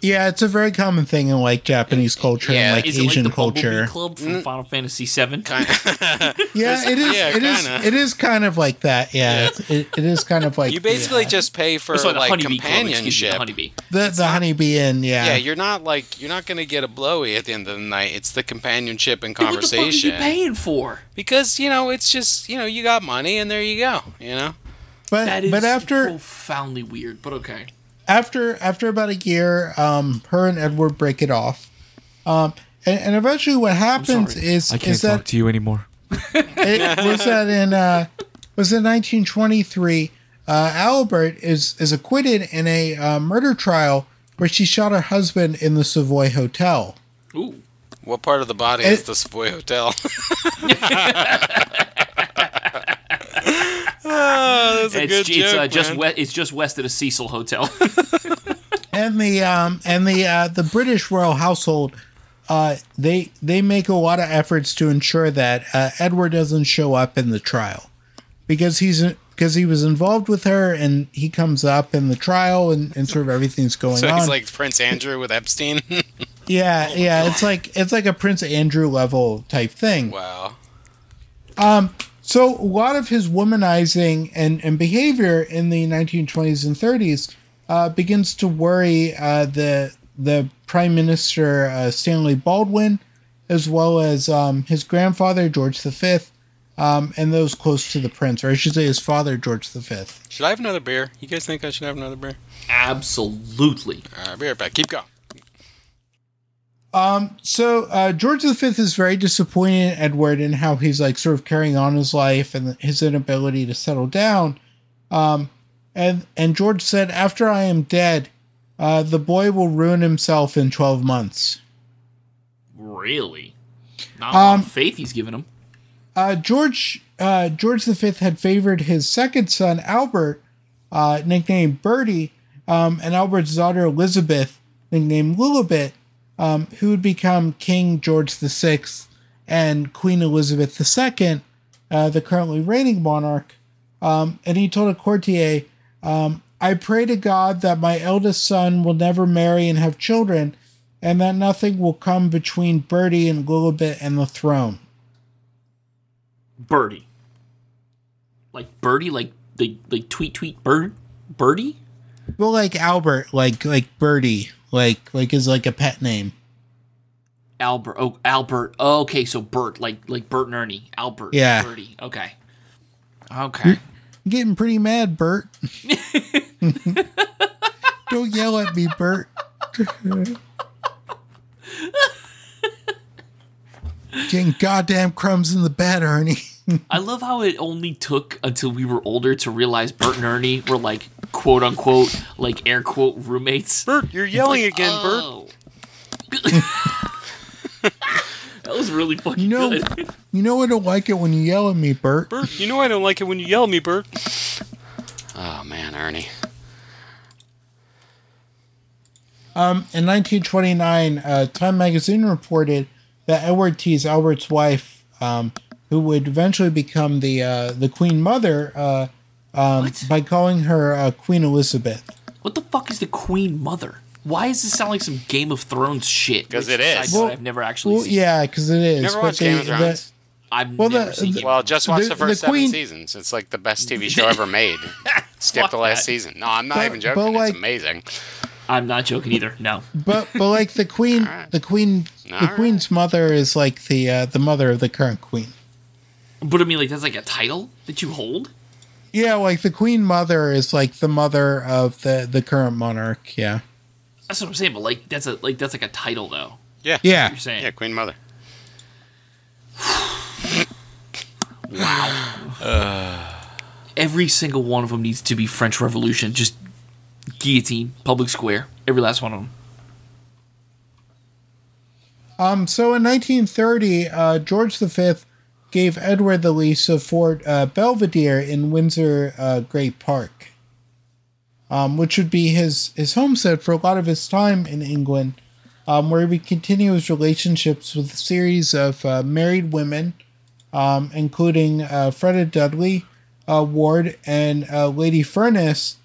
Yeah it's a very common thing in like japanese culture Yeah. and like Is it asian like the Bumblebee culture Club from mm. Final Fantasy VII? Kind (laughs) yeah it is Yeah, it is kinda. it is kind of like that yeah, Yeah. It's, it, it is kind of (laughs) like you basically yeah. just pay for Or sorry, the like Honeybee Club. Excuse me, companionship. the Honeybee. the the honeybee inn yeah yeah, you're not like you're not gonna get a blowy at the end of the night. It's the companionship and Then What the fuck are conversation. you paying for? because you know it's just you know you got money and there you go. You know. but That is but after profoundly weird, but okay. After after about a year um her and edward break it off um and, and eventually what happens is I can't is that talk to you anymore. (laughs) it was that in uh was in 1923 uh Alibert is is acquitted in a uh, murder trial where she shot her husband in the savoy hotel Ooh. What part of the body It- is the Savoy Hotel? (laughs) oh, that's a It's, good it's, joke, uh, just we- it's just west of the Cecil Hotel. (laughs) and the um and the uh the british royal household uh they they make a lot of efforts to ensure that uh, edward doesn't show up in the trial because he's because he was involved with her and he comes up in the trial and, and sort of everything's going So on he's like Prince Andrew with Epstein. (laughs) yeah yeah it's like it's like a prince andrew level type thing wow. So a lot of his womanizing and, and behavior in the 1920s and 30s uh, begins to worry uh, the the Prime Minister uh, Stanley Baldwin, as well as um, his grandfather George V, um, and those close to the prince, or I should say his father George V. Should I have another beer? You guys think I should have another beer? Absolutely. All right, be right back. Keep going. So uh, George V is very disappointed in Edward and how he's like sort of carrying on his life and his inability to settle down. Um, and and George said, "After I am dead, uh, the boy will ruin himself in twelve months." Really? Not Um, of faith he's given him. Uh, George uh, George V had favored his second son Albert, uh, nicknamed Bertie, um, and Albert's daughter Elizabeth, nicknamed Lilibet, um, who would become King George VI and Queen Elizabeth II, uh, the currently reigning monarch. Um, and he told a courtier, um, "I pray to God that my eldest son will never marry and have children, and that nothing will come between Bertie and Lilibet and the throne." Birdie. Like Birdie, like the like tweet tweet bird Birdie? Well, like Albert, like like Birdie, like like is like a pet name. Albert. Oh, Albert. Oh, okay, so Bert, like like Bert and Ernie. Albert. Yeah. Bertie. Okay. Okay. I'm getting pretty mad, Bert. (laughs) Don't yell at me, Bert. (laughs) Getting goddamn crumbs in the bed, Ernie. (laughs) I love how it only took until we were older to realize Bert and Ernie were like quote unquote like air quote roommates. Bert, you're yelling again, Bert. Oh. (laughs) that was really fucking You know, good. you know I don't like it when you yell at me, Bert. Bert, you know I don't like it when you yell at me, Bert. Oh man, Ernie. Um, in 1929, uh, Time magazine reported that Edward T's Albert's wife, um, who would eventually become the uh, the Queen Mother, uh, um, by calling her uh, Queen Elizabeth. What the fuck is the Queen Mother? Why does this sound like some Game of Thrones shit? Because it is. side note, Well- I've never actually Well, seen. yeah, because it is. Never watched Game of they- Thrones? I've Well, never the- seen the- Well, just Thrones. watch The- the, first the seven seasons. It's like the best TV (laughs) show ever made. Skip the last that. season. No, I'm not But- even but, joking. like- it's amazing. I'm not joking either. No. but but like the queen, (laughs) the queen, the Alright. queen's mother is like the uh, the mother of the current queen. But I mean, like, that's like a title that you hold? Yeah, like the queen mother is like the mother of the the current monarch. Yeah, That's what I'm saying, but like, that's a like that's like a title though. Yeah. yeah. You're saying. Yeah, Queen Mother. (sighs) Wow. (sighs) Every single one of them needs to be French Revolution. Just guillotine, public square. Every last one of them. Um, so in 1930, uh, George V gave Edward the lease of Fort uh, Belvedere in Windsor uh, Great Park, um, which would be his, his homestead for a lot of his time in England, um, where he would continue his relationships with a series of uh, married women, um, including uh, Freda Dudley uh, Ward and uh, Lady Furness,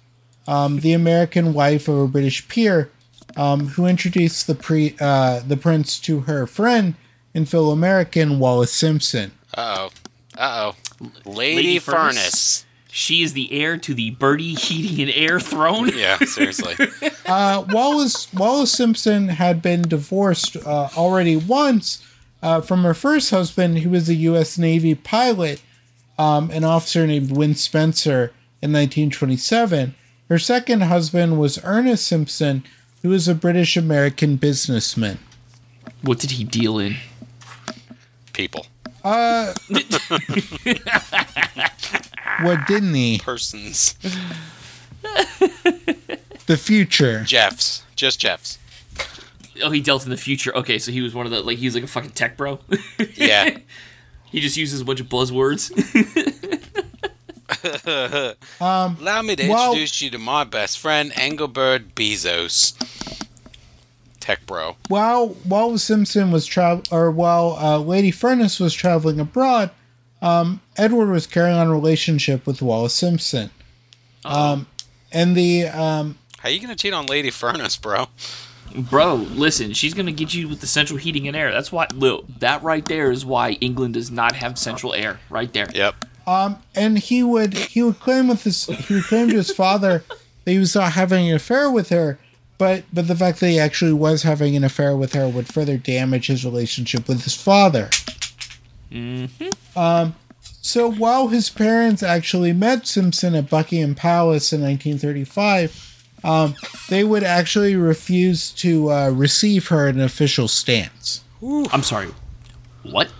um, the American wife of a British peer, um, who introduced the pre the prince to her friend and fellow American Wallis Simpson. Uh oh. Uh oh. Lady, Lady Furnace. Furnace. She is the heir to the Birdie Heating and Air throne. (laughs) Yeah, seriously. (laughs) Uh, Wallis Wallis Simpson had been divorced uh, already once uh, from her first husband, who was a U.S. Navy pilot, um, an officer named Win Spencer, in 1927. Her second husband was Ernest Simpson, who was a British American businessman. What did he deal in? People. Uh, (laughs) what didn't he? Persons. The future. Jeffs. Just Jeffs. Oh, he dealt in the future. Okay, so he was one of the like he was like a fucking tech bro. Yeah. (laughs) he just uses a bunch of buzzwords. (laughs) Allow me to Well- introduce you to my best friend, Engelbert Bezos. Tech bro. while Wallis Simpson was travel, or while uh, Lady Furnace was traveling abroad, um, Edward was carrying on a relationship with Wallis Simpson. Um, and the um, How you gonna cheat on Lady Furnace, bro? Bro, listen, she's gonna get you with the central heating and air. That's why look, that right there is why England does not have central air. Right there. Yep. Um, and he would he would claim with his he would claim to his father that he was not having an affair with her, but but the fact that he actually was having an affair with her would further damage his relationship with his father. Um, so while his parents actually met Simpson at Buckingham Palace in 1935, um, they would actually refuse to uh, receive her in an official stance. I'm sorry. What?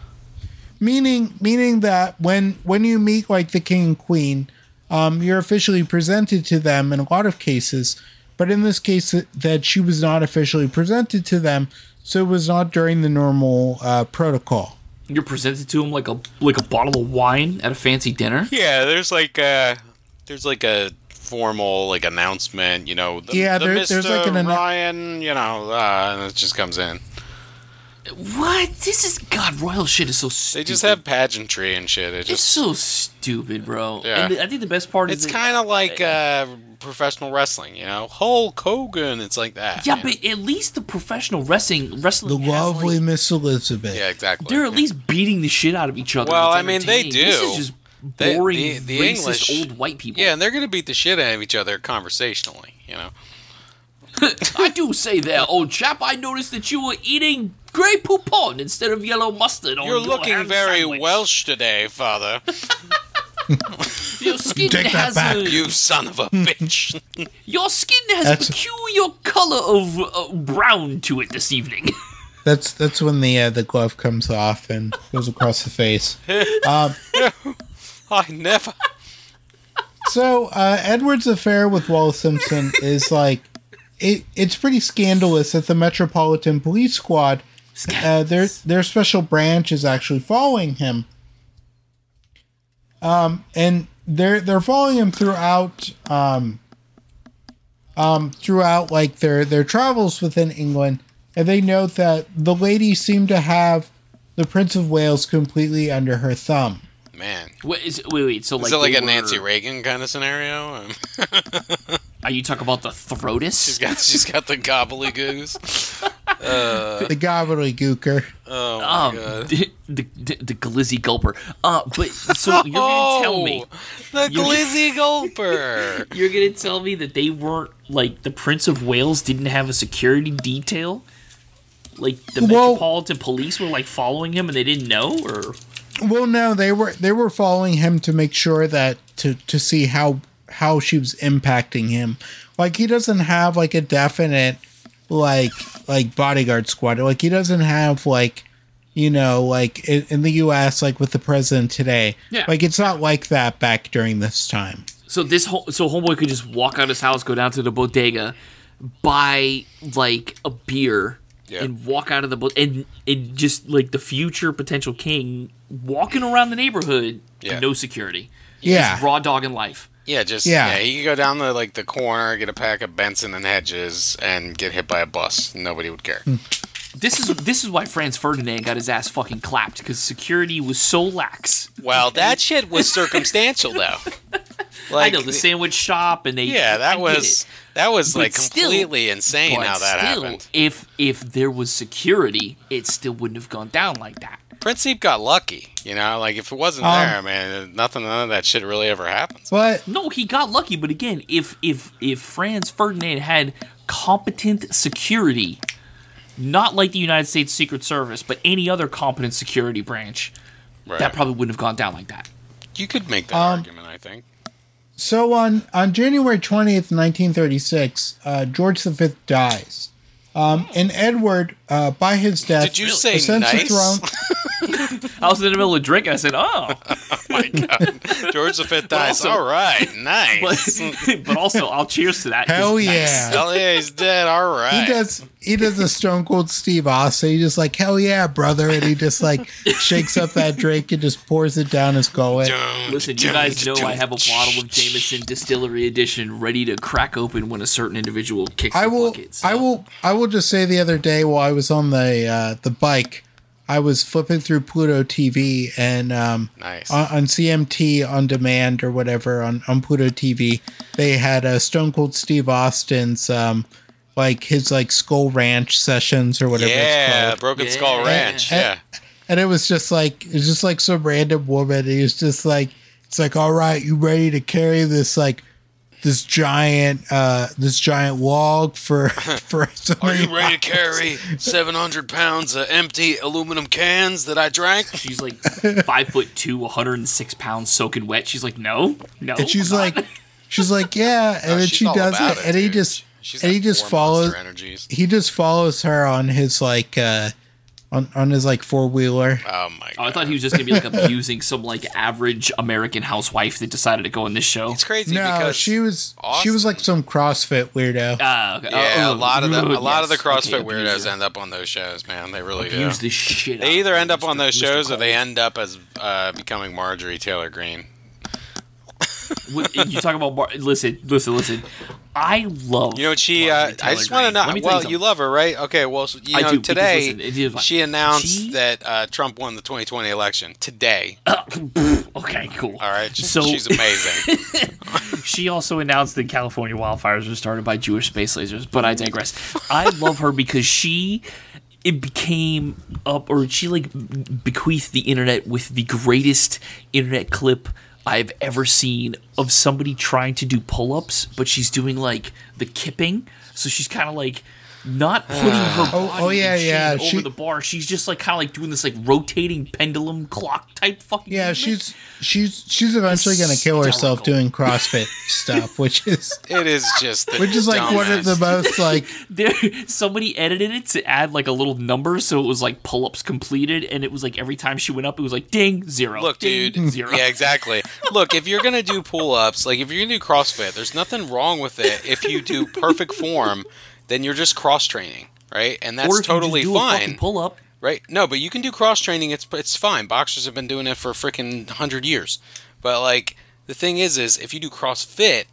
meaning meaning that when when you meet like the king and queen um, you're officially presented to them in a lot of cases but in this case that- that she was not officially presented to them so it was not during the normal uh, protocol You're presented to them like a like a bottle of wine at a fancy dinner. Yeah, there's like a there's like a formal like announcement, you know. The, Yeah, the there- there's like an annou- Ryan, you know, uh, and it just comes in. What? This is God. Royal shit is so They just have pageantry and shit. It It's so stupid, bro. Yeah. And I think the best part it's is it's kind of like uh, professional wrestling, you know. Hulk Hogan, it's like that. yeah, you but at least the professional wrestling the wrestling has, lovely like, miss elizabeth yeah, exactly. they're at least beating the shit out of each other. Well, I mean, they entertaining. This do. is just They- boring, the- the racist English- old white people. yeah, and they're gonna beat the shit out of each other conversationally, you know. (laughs) I do say there, old chap. I noticed that you were eating grey poupon instead of yellow mustard You're your looking ham very sandwich. Welsh today, father. (laughs) Your (laughs) skin Take that has back. a, You son of a bitch. (laughs) your skin has That's- peculiar color of uh, brown to it this evening. (laughs) That's that's when the uh, the glove comes off and goes across the face. Um, I never. so uh, Edward's affair with Wallis Simpson is like it. It's pretty scandalous that the Metropolitan Police Squad, uh, their their special branch, is actually following him. Um, and they're they're following him throughout um, um, throughout like their their travels within England, and they note that the lady seemed to have the Prince of Wales completely under her thumb. Man. wait, is, wait, wait. So like, Is it like they a Nancy Reagan kind of scenario? (laughs) (laughs) Are you talking about the Throtus? she's got she's got the gobbledygoos. The gobbledygooker. Oh my um, god. the, the, the, the glizzy gulper. Uh, but so you're gonna tell me, Oh, the glizzy gulper. (laughs) you're gonna tell me that they weren't like the Prince of Wales didn't have a security detail? Like the Well- Metropolitan Police were like following him and they didn't know, or Well, no, they were they were following him to make sure that to to see how how she was impacting him. Like he doesn't have like a definite like like bodyguard squad. Like he doesn't have like you know like in, in the U.S. like with the president today. Yeah. Like it's not like that back during this time. so this whole so homeboy could just walk out of his house, go down to the bodega, buy like a beer. Yeah. And walk out of the boat, and and just like the future potential king walking around the neighborhood, Yeah. no security, Yeah. Just raw dog in life. Yeah, just Yeah. yeah. He could go down the like the corner, get a pack of Benson and Hedges, and get hit by a bus. Nobody would care. Hmm. This is this is why Franz Ferdinand got his ass fucking clapped because security was so lax. Well, that shit was circumstantial though. (laughs) I know the sandwich shop and they Yeah, that get was that was But like still- completely insane how that still, happened. If if there was security, it still wouldn't have gone down like that. Princip got lucky, you know. Like if it wasn't Um, there, man, nothing, none of that shit really ever happens. But No, he got lucky, but again, if if if Franz Ferdinand had competent security, not like the United States Secret Service, but any other competent security branch, Right. that probably wouldn't have gone down like that. you could make that Um, argument, I think. So on on January twentieth, nineteen thirty six, uh, George V dies, um, and Edward, uh, by his death, Did you say nice? throne. (laughs) I was in the middle of drinking. I said, "Oh," (laughs) my God, George V dies. also- All right, nice. (laughs) but also I'll cheers to that. Hell nice. yeah. Hell yeah, he's dead. All right. He does. He does a Stone Cold Steve Austin. He just like hell yeah, brother, and he just like shakes up that drink and just pours it down his gullet. Listen, you guys know I have a bottle of Jameson Distillery Edition ready to crack open when a certain individual kicks I the will. bucket. so- I will. I will just say the other day while I was on the uh, the bike, I was flipping through Pluto TV and um, Nice. on, on CMT on demand or whatever on on Pluto TV, they had a Stone Cold Steve Austin's um, like his like Skull Ranch sessions or whatever it's yeah, called. Broken Skull Ranch. And- Yeah. And it was just like it was just like some random woman. He was just like it's like, all right, you ready to carry this like this giant uh this giant log for (laughs) (laughs) for so Are you ready to carry 700 pounds of empty aluminum cans that I drank? She's like five foot two, 106 pounds, soaking wet. She's like, no, no. And she's I'm like, she's like, yeah, (laughs) and No, then she does about it, and he just She's and he just follows energies. he just follows her on his like uh on on his like four wheeler. Oh my god. Oh, I thought he was just gonna be like (laughs) abusing some like average American housewife that decided to go on this show. It's crazy No, because she was she was like some CrossFit weirdo. Ah, okay. yeah, Oh, a lot of the a lot of the. CrossFit Okay, weirdos abuser. end up on those shows, man. They really do. The shit. They either end up on those shows or they end up as uh, becoming Marjorie Taylor Greene. You talk about listen, listen, listen. I love. You know what she? Uh, I just want to know. Let me tell Well, you you love her, right? Okay. Well, so, you I know, do, because, today listen, like- she announced she- that uh, Trump won the 2020 election. Today. (laughs) okay, cool. All right. She- So- she's amazing. (laughs) She also announced that California wildfires were started by Jewish space lasers, but I digress. I love her because she it became up or she like bequeathed the internet with the greatest internet clip I've ever seen of somebody trying to do pull-ups, but she's doing like the kipping. So she's kind of like not putting uh, her oh, body Oh, oh, yeah, yeah, over she- the bar. She's just like kind of like doing this like rotating pendulum clock type fucking. Yeah, movement. she's she's she's eventually gonna kill herself doing CrossFit stuff, which is (laughs) It is just the which is like one of the most like (laughs) there somebody edited it to add like a little number so it was like pull-ups completed and it was like every time she went up it was like ding zero Look, ding, dude. zero Yeah, exactly. (laughs) Look, if you're gonna do pull-ups, like if you're gonna do CrossFit, there's nothing wrong with it. If you do perfect form, then you're just cross training, right? And that's or if totally you just do fine, pull-up right? No, but you can do cross training. It's it's fine. Boxers have been doing it for freaking hundred years. But like the thing is, is if you do CrossFit,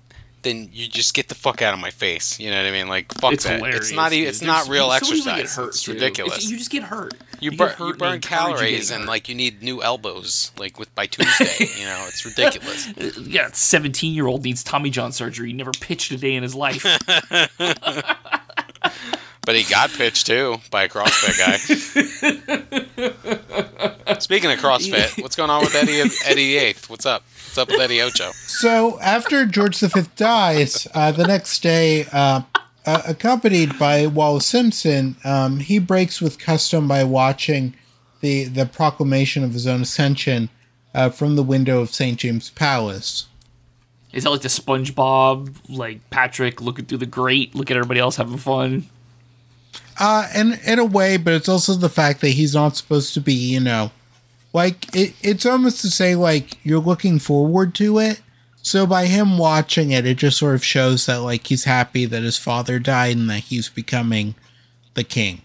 then you just get the fuck out of my face. You know what I mean? Like fuck it's that. hilarious it's not. e- dude. It's There's- not real exercise. get hurt, it's too. ridiculous. It's- you just get hurt You, get burn, hurt you burn they calories and like you need new elbows like with by Tuesday. (laughs) you know, it's ridiculous. (laughs) yeah 17 year old needs tommy john surgery he never pitched a day in his life (laughs) But he got pitched too by a CrossFit guy. Speaking of CrossFit, (laughs) what's going on with Eddie Eddie Eighth? What's up? What's up with Eddie Ocho? So after George V dies, uh, the next day, uh, uh, accompanied by Wallis Simpson, um, he breaks with custom by watching the the proclamation of his own ascension uh, from the window of St James Palace. Is that like the spongebob like patrick looking through the grate look at everybody else having fun Uh, and in a way, but it's also the fact that he's not supposed to be, you know, like it, it's almost to say like you're looking forward to it. So by him watching it, it just sort of shows that like he's happy that his father died and that he's becoming the king.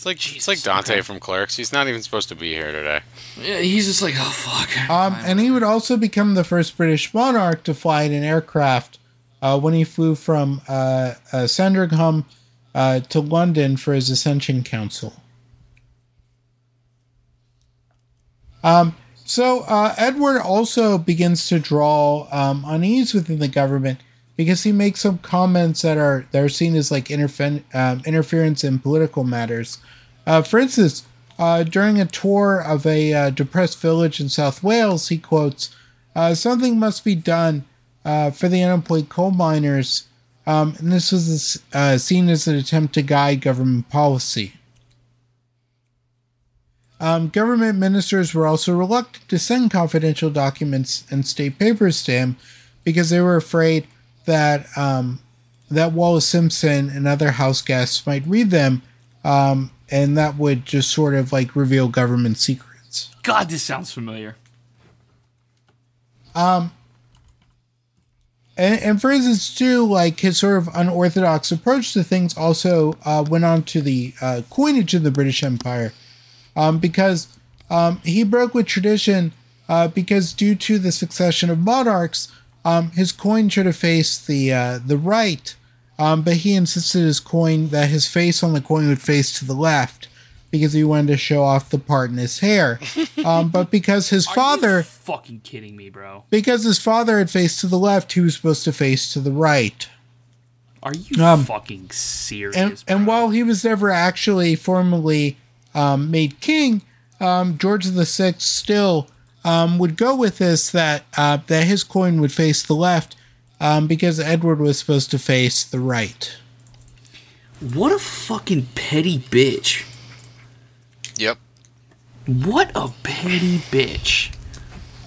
It's like it's like Dante from Clerks. He's not even supposed to be here today. yeah he's just like oh fuck Um, and he would also become the first British monarch to fly in an aircraft uh, when he flew from uh, uh, Sandringham uh, to London for his Accession Council. Um, so uh, Edward also begins to draw um, unease within the government because he makes some comments that are that are seen as like interfen- um, interference in political matters. Uh, for instance, uh, during a tour of a uh, depressed village in South Wales, he quotes, uh, "Something must be done uh, for the unemployed coal miners," um, and this was uh, seen as an attempt to guide government policy. Um, government ministers were also reluctant to send confidential documents and state papers to him because they were afraid that um, that Wallis Simpson and other house guests might read them, um, and that would just sort of like reveal government secrets. god this sounds familiar Um, And, and for instance, too, like his sort of unorthodox approach to things also uh, went on to the uh, coinage of the British Empire, um, because um, he broke with tradition. Uh, because due to the succession of monarchs, um, his coin should have faced the uh, the right, um, but he insisted his coin that his face on the coin would face to the left because he wanted to show off the part in his hair. (laughs) Um, but because his father fucking kidding me bro because his father had faced to the left, he was supposed to face to the right. are you Um, fucking serious And and while he was never actually formally um, made king, um, George VI still um, would go with this that uh, that his coin would face the left um, because Edward was supposed to face the right. what a fucking petty bitch Yep. what a petty bitch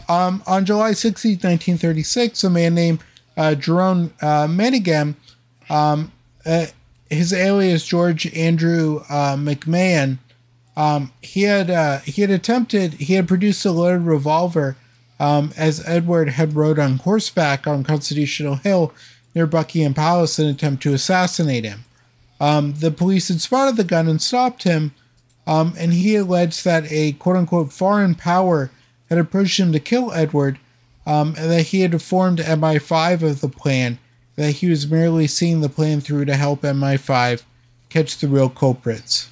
Um, on July 16, 1936, a man named uh, Jerome uh, Menningham, um, uh, his alias George Andrew uh, McMahon, um, he had uh, he had attempted he had produced a loaded revolver um, as Edward had rode on horseback on Constitutional Hill near Buckingham Palace in an attempt to assassinate him. Um, the police had spotted the gun and stopped him, um, and he alleged that a quote unquote foreign power had approached him to kill Edward, um, and that he had informed MI5 of the plan, that he was merely seeing the plan through to help MI5 catch the real culprits.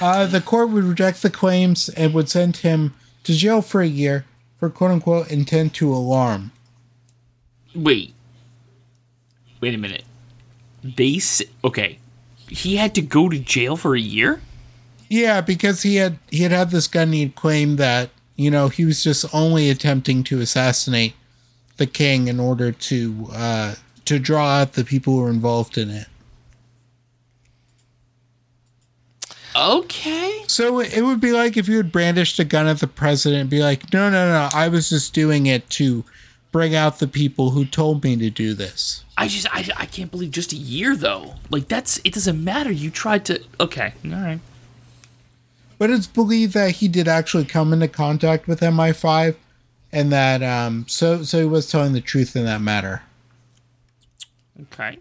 Uh, the court would reject the claims and would send him to jail for a year for quote unquote intent to alarm. Wait. Wait a minute. They s- okay. He had to go to jail for a year? Yeah, because he had he had had this gun. He'd claimed that you know he was just only attempting to assassinate the king in order to uh, to draw out the people who were involved in it. Okay. So it would be like if you had brandished a gun at the president and be like, no, no, no, I was just doing it to bring out the people who told me to do this. I just I, I can't believe just a year though. Like that's it doesn't matter. You tried to okay. All right. But it's believed that he did actually come into contact with MI5 and that um so so he was telling the truth in that matter. Okay.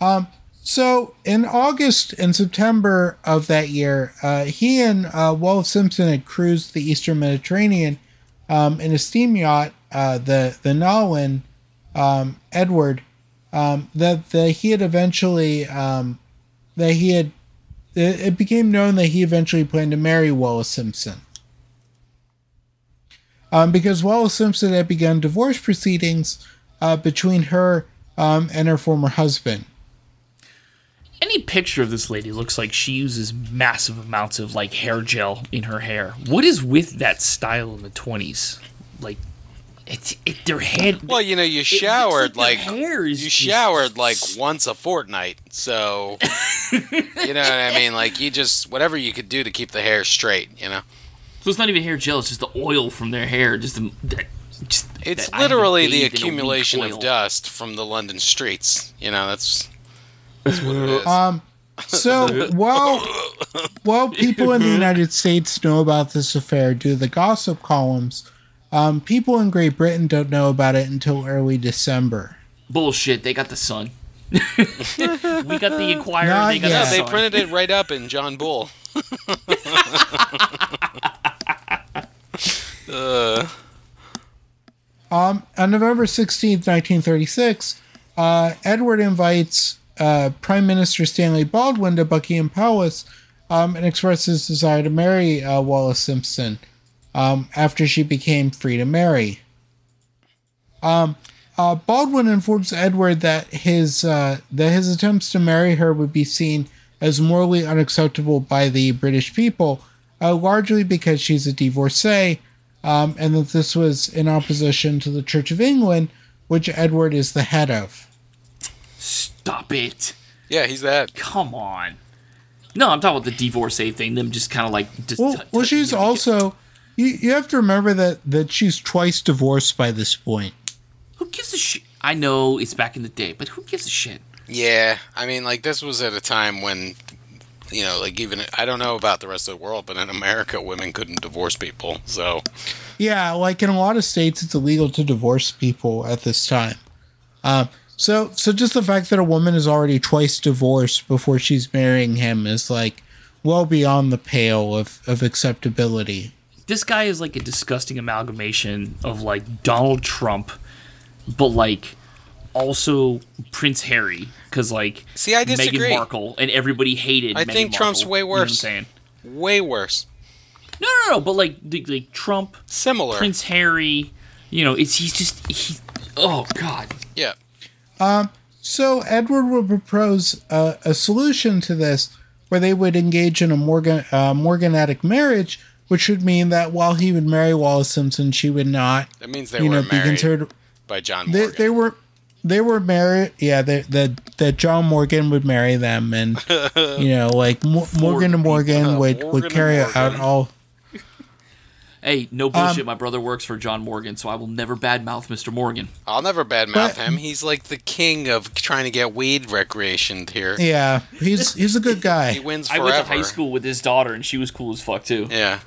Um so in August and September of that year, uh, he and uh, Wallis Simpson had cruised the Eastern Mediterranean um, in a steam yacht, uh, the the Nahlin um, Edward. Um, that that he had eventually um, that he had it, it became known that he eventually planned to marry Wallis Simpson. Um, because Wallis Simpson had begun divorce proceedings uh, between her um, and her former husband. Any picture of this lady looks like she uses massive amounts of like hair gel in her hair. What is with that style in the twenties? Like, it's it, their head. Well, you know, you showered like like, you showered like once a fortnight, so (laughs) you know what I mean. Like you just whatever you could do to keep the hair straight. You know, So it's not even hair gel; it's just the oil from their hair. Just, the, that, just it's literally the bathed in a week accumulation of dust from the London streets. You know, that's that's what it is. Um, so (laughs) while while people in the United States know about this affair due to the gossip columns, um, people in Great Britain don't know about it until early December. Bullshit! They got the sun. (laughs) we got the Inquirer. Not they got yet. yeah, the they printed it right up in John Bull. uh, (laughs) Um, on November sixteenth, nineteen thirty-six, uh, Edward invites uh, Prime Minister Stanley Baldwin to Buckingham Palace um, and expresses his desire to marry uh, Wallis Simpson um, after she became free to marry. Um, uh, Baldwin informs Edward that his uh, that his attempts to marry her would be seen as morally unacceptable by the British people, uh, largely because she's a divorcee, um, and that this was in opposition to the Church of England, which Edward is the head of. Stop it! yeah, he's that. Come on. No, I'm talking about the divorcee thing. Them just kind of like just. Well, t- t- well, she's you know, also. You, you have to remember that that she's twice divorced by this point. Who gives a shit? I know it's back in the day, but who gives a shit? Yeah, I mean, like this was at a time when, you know, like even I don't know about the rest of the world, but in America, women couldn't divorce people. So Yeah, like in a lot of states, it's illegal to divorce people at this time. Um, so, so just the fact that a woman is already twice divorced before she's marrying him is like well beyond the pale of, of acceptability. This guy is like a disgusting amalgamation of like Donald Trump, but like also Prince Harry, because like See, I disagree. Meghan Markle and everybody hated. Him. I Meghan think Trump's Markle, way you know what I'm worse. saying? way worse. No, no, no. But like, the- like Trump, Similar. Prince Harry, you know, it's he's just he. Oh God. Yeah. So Edward would propose a, a solution to this, where they would engage in a Morgan uh, morganatic marriage, which would mean that while he would marry Wallis Simpson, she would not, That means they you were know, be married considered. by John They, Morgan. they were they were married. Yeah, that that John Morgan would marry them, and (laughs) you know, like Mo- Morgan and Morgan (laughs) would Morgan would carry Morgan. out all. Hey, no Um, bullshit. My brother works for John Morgan, so I will never badmouth Mr. Morgan. I'll never badmouth But- him. He's like the king of trying to get weed recreationed here. Yeah, he's he's a good guy. He guy. wins I went to high school with his daughter, and she was cool as fuck too. Yeah.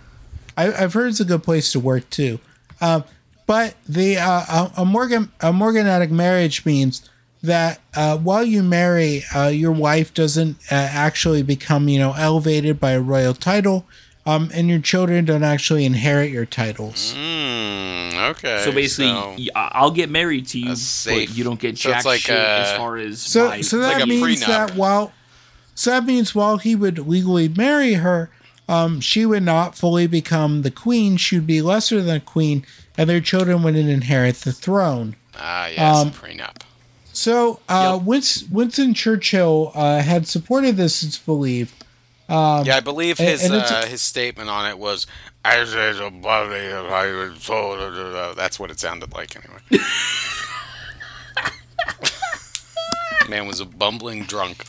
I, I've heard it's a good place to work too. Um, but the uh, a, a Morgan a morganatic marriage means that uh, while you marry, uh, your wife doesn't uh, actually become you know elevated by a royal title, um, and your children don't actually inherit your titles. Mm, okay. So basically, so- y- I- I'll get married to you, but you don't get So jack like, shit as uh, far as So my- so that like means that while so that means while he would legally marry her, um, she would not fully become the queen. She would be lesser than a queen, and their children wouldn't inherit the throne. ah yes, um, prenup. So uh, Yep. Winston, Winston Churchill uh, had supported this. It's believed. Yeah, I believe his and it's- uh, his statement on it was, "As is a body of iron soul." That's what it sounded like, anyway. (laughs) Man was a bumbling drunk.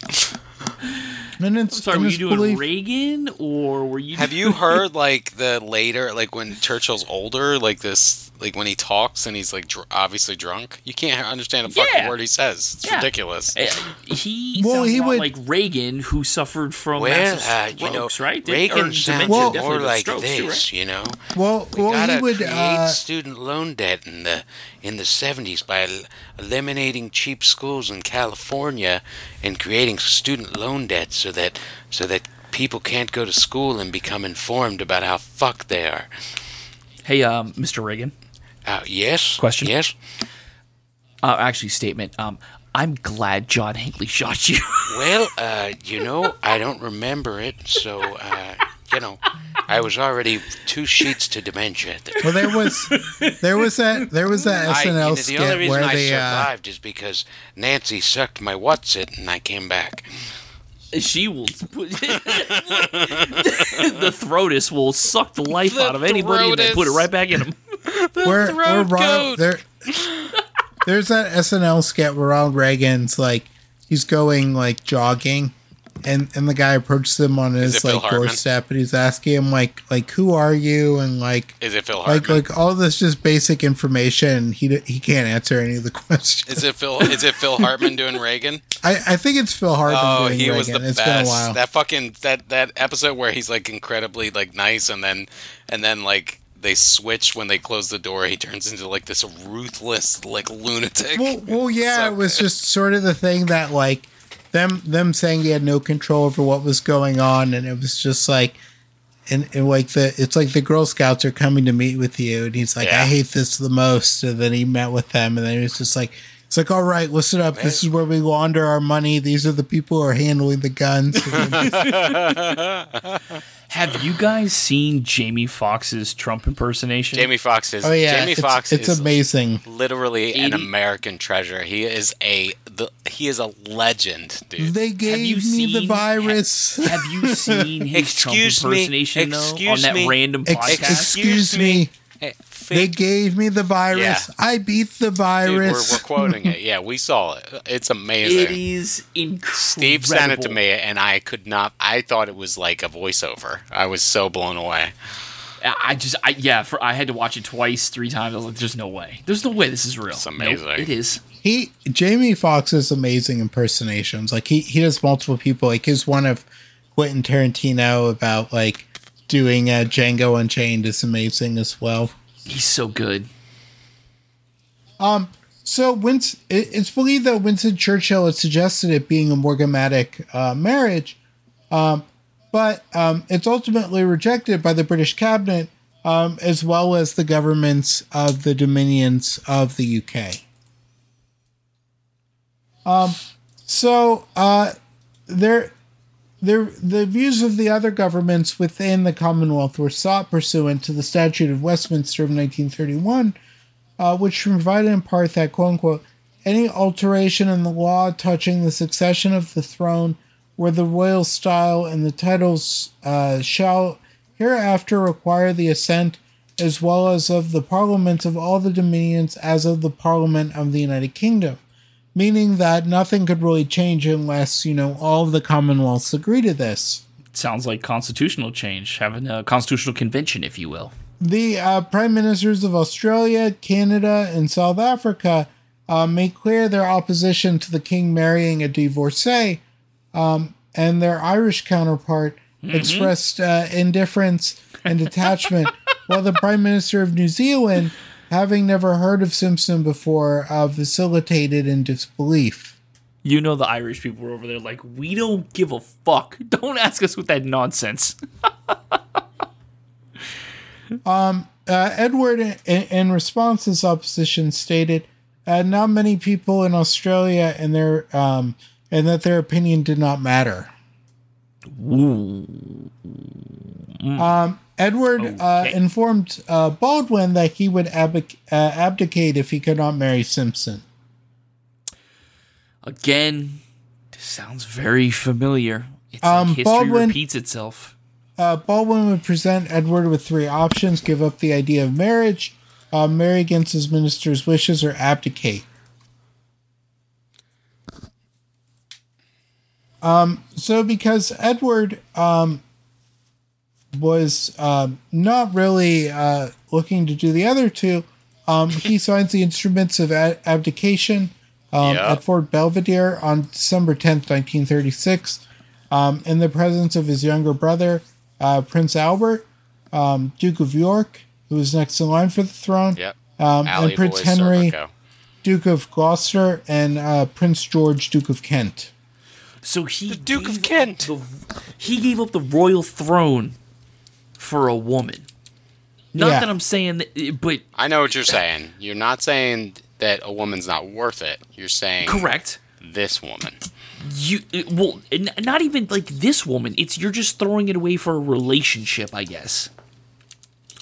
And it's, Sorry, and were you doing belief- Reagan or were you? Have you heard like the later, like when Churchill's older, like this, like when he talks and he's like dr- obviously drunk? You can't understand a fucking Yeah. word he says. It's Yeah. ridiculous. Uh, he (laughs) Well, he would- like Reagan, who suffered from Well, massive uh, you know, strokes, right? Did- or Reagan sounds Well- more like strokes this, too, right? you know. Well, We well, gotta he would. create Uh, student loan debt in the in the seventies by el- eliminating cheap schools in California and creating student loan debt so that so that people can't go to school and become informed about how fucked they are. Hey, um, Mr. Reagan. Uh, yes. Question? Yes. Uh, actually, statement. Um, I'm glad John Hinckley (laughs) shot you. Well, uh, you know, I don't remember it, so uh, you know, I was already two sheets to dementia. At the well, there was, there was that, there was that I, you know, SNL the skit only reason where I they. Uh, survived is because Nancy sucked my what's it, and I came back. she will. Put, (laughs) the throatus will suck the life The out of anybody and then put it right back in him. (laughs) where, where throat Ronald, goat. there, there's that SNL skit where Ronald Reagan's like he's going like jogging, and and the guy approaches him on his like Hartman? doorstep, and he's asking him like like who are you and like Is it Phil like Hartman? like all this just basic information. and He he can't answer any of the (laughs) questions. is it Phil? Is it Phil Hartman doing Reagan? I, I think it's Phil Hartman Oh, doing he Reagan. was the It's best. been a while. That fucking that that episode where he's like incredibly like nice, and then and then like they switch when they close the door. He turns into like this ruthless like lunatic. well, well, (laughs) yeah, So it was just sort of the thing that like them them saying he had no control over what was going on, and it was just like, and, and like the it's like the Girl Scouts are coming to meet with you, and he's like, Yeah. I hate this the most, and then he met with them, and then he was just like. It's like, all right, listen up. This is where we launder our money. These are the people who are handling the guns. (laughs) (laughs) And then- Have you guys seen Jamie Foxx's Trump impersonation? Jamie Foxx is oh yeah, Jamie it's, Foxx it's is amazing. literally an American treasure. He is a the, he is a legend, dude. They gave you me the virus. Have you seen his Excuse Trump me, impersonation though excuse on that me, random Ex- podcast? excuse me. Hey, They gave me the virus. Yeah. I beat the dude, we're, virus. we're quoting (laughs) it. Yeah, we saw it. It's amazing. is incredible. Steve sent it to me, and I could not. I thought it was like a voiceover. I was so blown away. I I just, I yeah, for I had to watch it twice, three times. I was like, "There's no way. There's no way this is real." It's Nope, amazing. it is. he Jamie Foxx is amazing impersonations. Like he he does multiple people. Like his one of Quentin Tarantino about like doing uh, Django Unchained is amazing as well. He's so good. So Winston, it's believed that Winston Churchill had suggested it being a morganatic uh, marriage, um, but um, it's ultimately rejected by the British cabinet um, as well as the governments of the dominions of the UK. Um, so uh, there, there, the views of the other governments within the Commonwealth were sought pursuant to the Statute of Westminster of 1931 uh, which provided in part that quote unquote any alteration in the law touching the succession of the throne where the royal style and the titles uh, shall hereafter require the assent as well as of the parliaments of all the dominions as of the parliament of the united kingdom meaning that nothing could really change unless you know all of the commonwealths agree to this Sounds like constitutional change, having a constitutional convention, if you will. The uh, prime ministers of Australia, Canada, and South Africa uh, made clear their opposition to the king marrying a divorcee, um, and their Irish counterpart expressed uh, indifference and detachment, (laughs) while the prime minister of New Zealand, having never heard of Simpson before, uh, facilitated in disbelief. You know the Irish people were over there like, we don't give a fuck. (laughs) Don't ask us with that nonsense. (laughs) Uh, Edward, in, in response to this opposition, stated, uh, "Not many people in Australia and their um, and that their opinion did not matter." Um, Edward uh, informed uh, Baldwin that he would abic- uh, abdicate if he could not marry Simpson. Again, this sounds very familiar. It's Um, like history Baldwin- repeats itself. Uh, Baldwin would present Edward with three options: give up the idea of marriage, uh, marry against his minister's wishes, or abdicate. so because Edward um, was um not really uh, looking to do the other two, um, he signs the instruments of a- abdication um, Yeah. at Fort Belvedere on December 10th, 1936, um, in the presence of his younger brother, uh, Prince Albert, um, Duke of York, who was next in line for the throne, Yep. um, and Prince Henry, Serpico. Duke of Gloucester, and uh, Prince George, Duke of Kent. So he the Duke of Kent. he gave up the royal throne for a woman. Not Yeah. that I'm saying that, but I know what you're saying. You're not saying that a woman's not worth it. You're saying correct. this woman. You well, not even like this woman. It's you're just throwing it away for a relationship, I guess.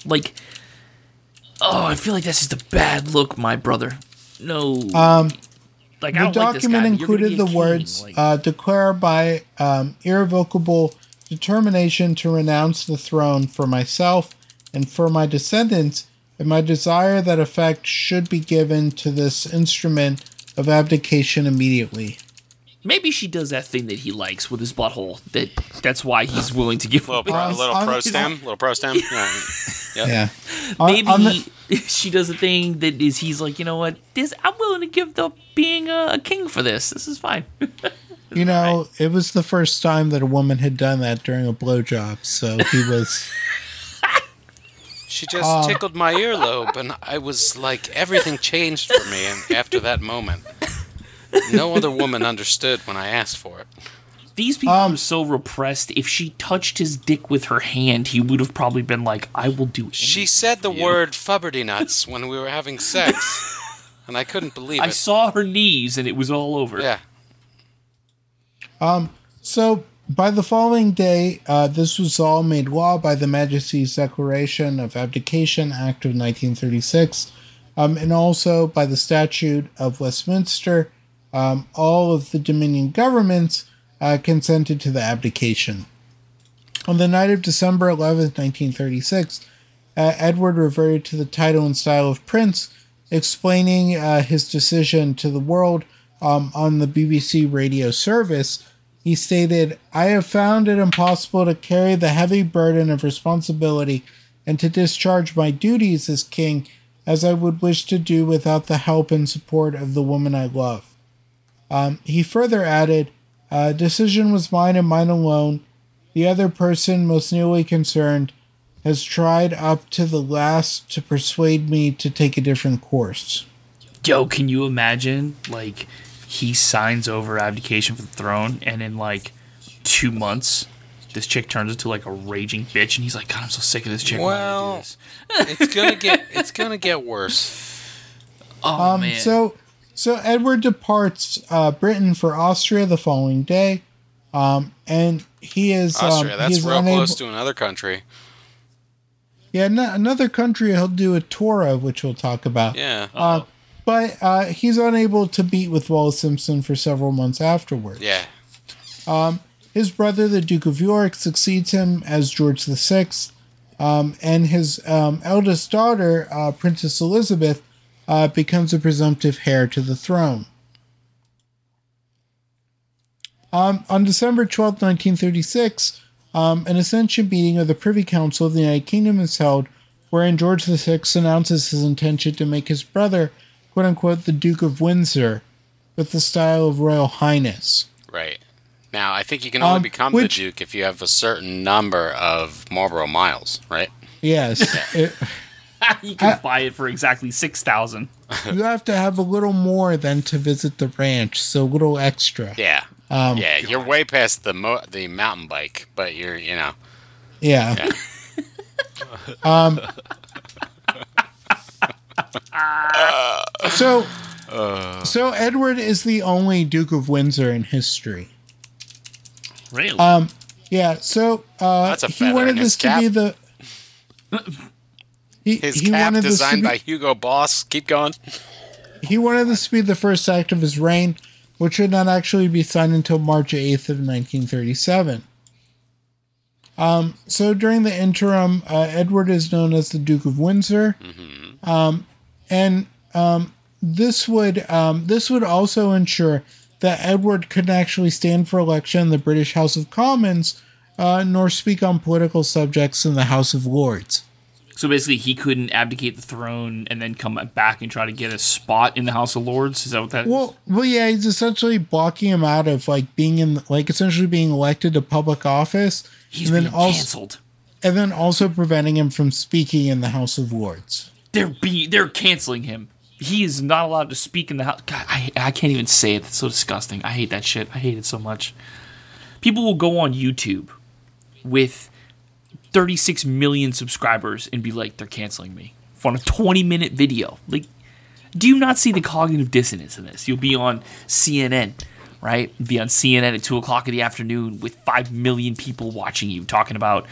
Like, oh, I feel like that's just a bad look, my brother. No, Um, like I the don't like this guy, document but you're gonna included the king, words like- uh, declare by um, irrevocable determination to renounce the throne for myself and for my descendants and my desire that effect should be given to this instrument of abdication immediately Maybe she does that thing that he likes with his butthole. That that's why he's willing to give. Little pro, Uh, little pro stem. Little pro stem. Yeah. Yep. yeah (laughs) On- (laughs) Maybe on the- (laughs) she does a thing that is he's like, you know what? This I'm willing to give up being a, a king for this. This is fine. You know it was the first time that a woman had done that during a blowjob so he was She just tickled my earlobe, and I was like, everything changed for me and after that moment. No other woman understood when I asked for it. These people Um, are so repressed. If she touched his dick with her hand, he would have probably been like, "I will do." She said the you." word fubberty nuts when we were having sex, and I couldn't believe I it. saw her knees, and it was all over. Yeah. So, by the following day, uh, this was all made law by the Majesty's Declaration of Abdication Act of 1936, um, and also by the Statute of Westminster. Um, all of the Dominion governments uh, consented to the abdication. On the night of December 11th, 1936, uh, Edward reverted to the title and style of prince, explaining uh, his decision to the world um, on the BBC radio service. He stated, I have found it impossible to carry the heavy burden of responsibility and to discharge my duties as king as I would wish to do without the help and support of the woman I love. Um, he further added, uh, Decision was mine and mine alone. The other person most nearly concerned has tried up to the last to persuade me to take a different course. Yo, can you imagine? Like, he signs over abdication for the throne, and in like two months, this chick turns into like a raging bitch, and he's like, God, I'm so sick of this chick. Why do I do Well, this?" It's gonna get (laughs) it's gonna get worse. oh Um, man. so, so Edward departs uh, Britain for Austria the following day, um, and he is Austria, um, he that's is real unable- close to another country. yeah n- another country he'll do a tour of, which we'll talk about. Yeah. Uh, but uh, he's unable to beat with Wallis Simpson for several months afterwards. Yeah. His brother, the Duke of York, succeeds him as George VI, um, and his um, eldest daughter, uh, Princess Elizabeth, uh, becomes a presumptive heir to the throne. Um, on December twelfth, 1936, um, an Accession meeting of the Privy Council of the United Kingdom is held, wherein George VI announces his intention to make his brother, quote unquote, the Duke of Windsor, with the style of Royal Highness. Right. Now, I think you can only Um, become which- the Duke if you have a certain number of Marlboro miles, right? Yes. it- (laughs) you can buy it for exactly six thousand. you have to have a little more than to visit the ranch, so a little extra. Yeah. Um, yeah, you're way past the mo- the mountain bike, but you're, you know, Yeah. (laughs) um. (laughs) So, so Edward is the only Duke of Windsor in history. Really? Um. Yeah. So, uh, That's a he wanted this his to be the. (laughs) He, his he cap wanted this to designed be, by Hugo Boss. Keep going. he wanted this to be the first act of his reign, which would not actually be signed until March 8th of 1937. Um, so during the interim, uh, Edward is known as the Duke of Windsor, um, and um, this would um, this would also ensure that Edward couldn't actually stand for election in the British House of Commons, uh, nor speak on political subjects in the House of Lords. So basically, he couldn't abdicate the throne and then come back and try to get a spot in the House of Lords. Is that what that is? Well, well, yeah, he's essentially blocking him out of like being in, like essentially being elected to public office, He's and being then also, canceled. and then also preventing him from speaking in the House of Lords. They're be they're canceling him. He is not allowed to speak in the house. God, I I can't even say it. It's so disgusting. I hate that shit. I hate it so much. People will go on YouTube with 36 million subscribers and be like, they're canceling me for a 20 minute video. Like, do you not see the cognitive dissonance in this? You'll be on CNN, right? Be on CNN at 2 o'clock in the afternoon with 5 million people watching you talking about,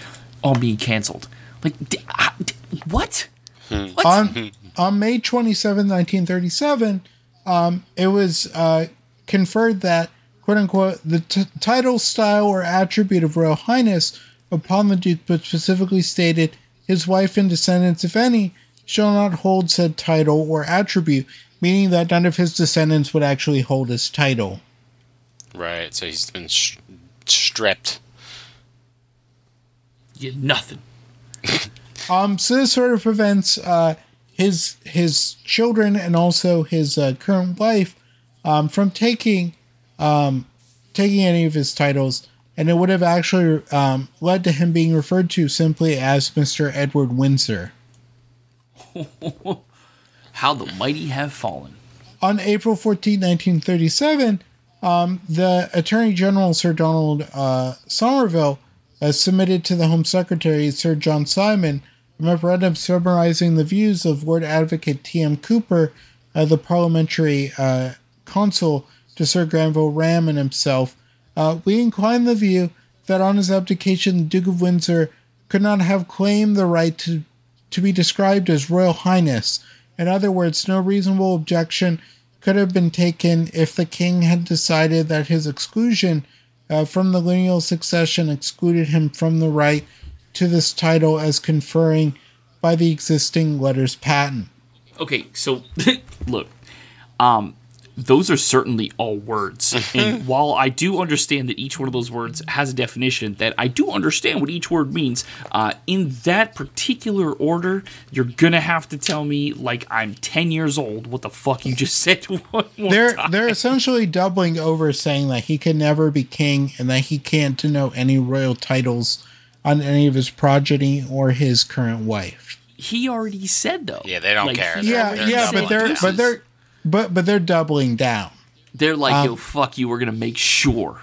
oh, I'm being canceled. Like, d- I- d- what? What? on on May 27, 1937, um, it was uh, conferred that quote unquote the t- title, style, or attribute of Royal Highness upon the Duke, but specifically stated his wife and descendants, if any, shall not hold said title or attribute, meaning that none of his descendants would actually hold his title. Right. So he's been sh- stripped. Yeah, nothing. (laughs) Um, so this sort of prevents uh, his his children and also his uh, current wife um, from taking um, taking any of his titles, and it would have actually um, led to him being referred to simply as Mister Edward Windsor. (laughs) How the mighty have fallen. On April 14, 1937, um, the Attorney General Sir Donald uh, Somervell uh, submitted to the Home Secretary Sir John Simon a memorandum summarizing the views of Lord Advocate T.M. Cooper, uh, the parliamentary uh, counsel to Sir Granville Ram and himself. Uh, we incline the view that on his abdication, the Duke of Windsor could not have claimed the right to, to be described as Royal Highness. In other words, no reasonable objection could have been taken if the king had decided that his exclusion uh, from the lineal succession excluded him from the right to this title as conferring by the existing letters patent. Okay, so (laughs) look, um, those are certainly all words. (laughs) and while I do understand that each one of those words has a definition, that I do understand what each word means, uh, in that particular order, you're gonna have to tell me, like I'm 10 years old, what the fuck you just said (laughs) one They're time. they're (laughs) essentially doubling over saying that he can never be king and that he can't denote any royal titles on any of his progeny or his current wife. He already said though. Yeah, they don't Like, care. he Yeah, already yeah, said but they're but they're but but they're doubling down. they're like, um, yo, fuck you. We're gonna make sure.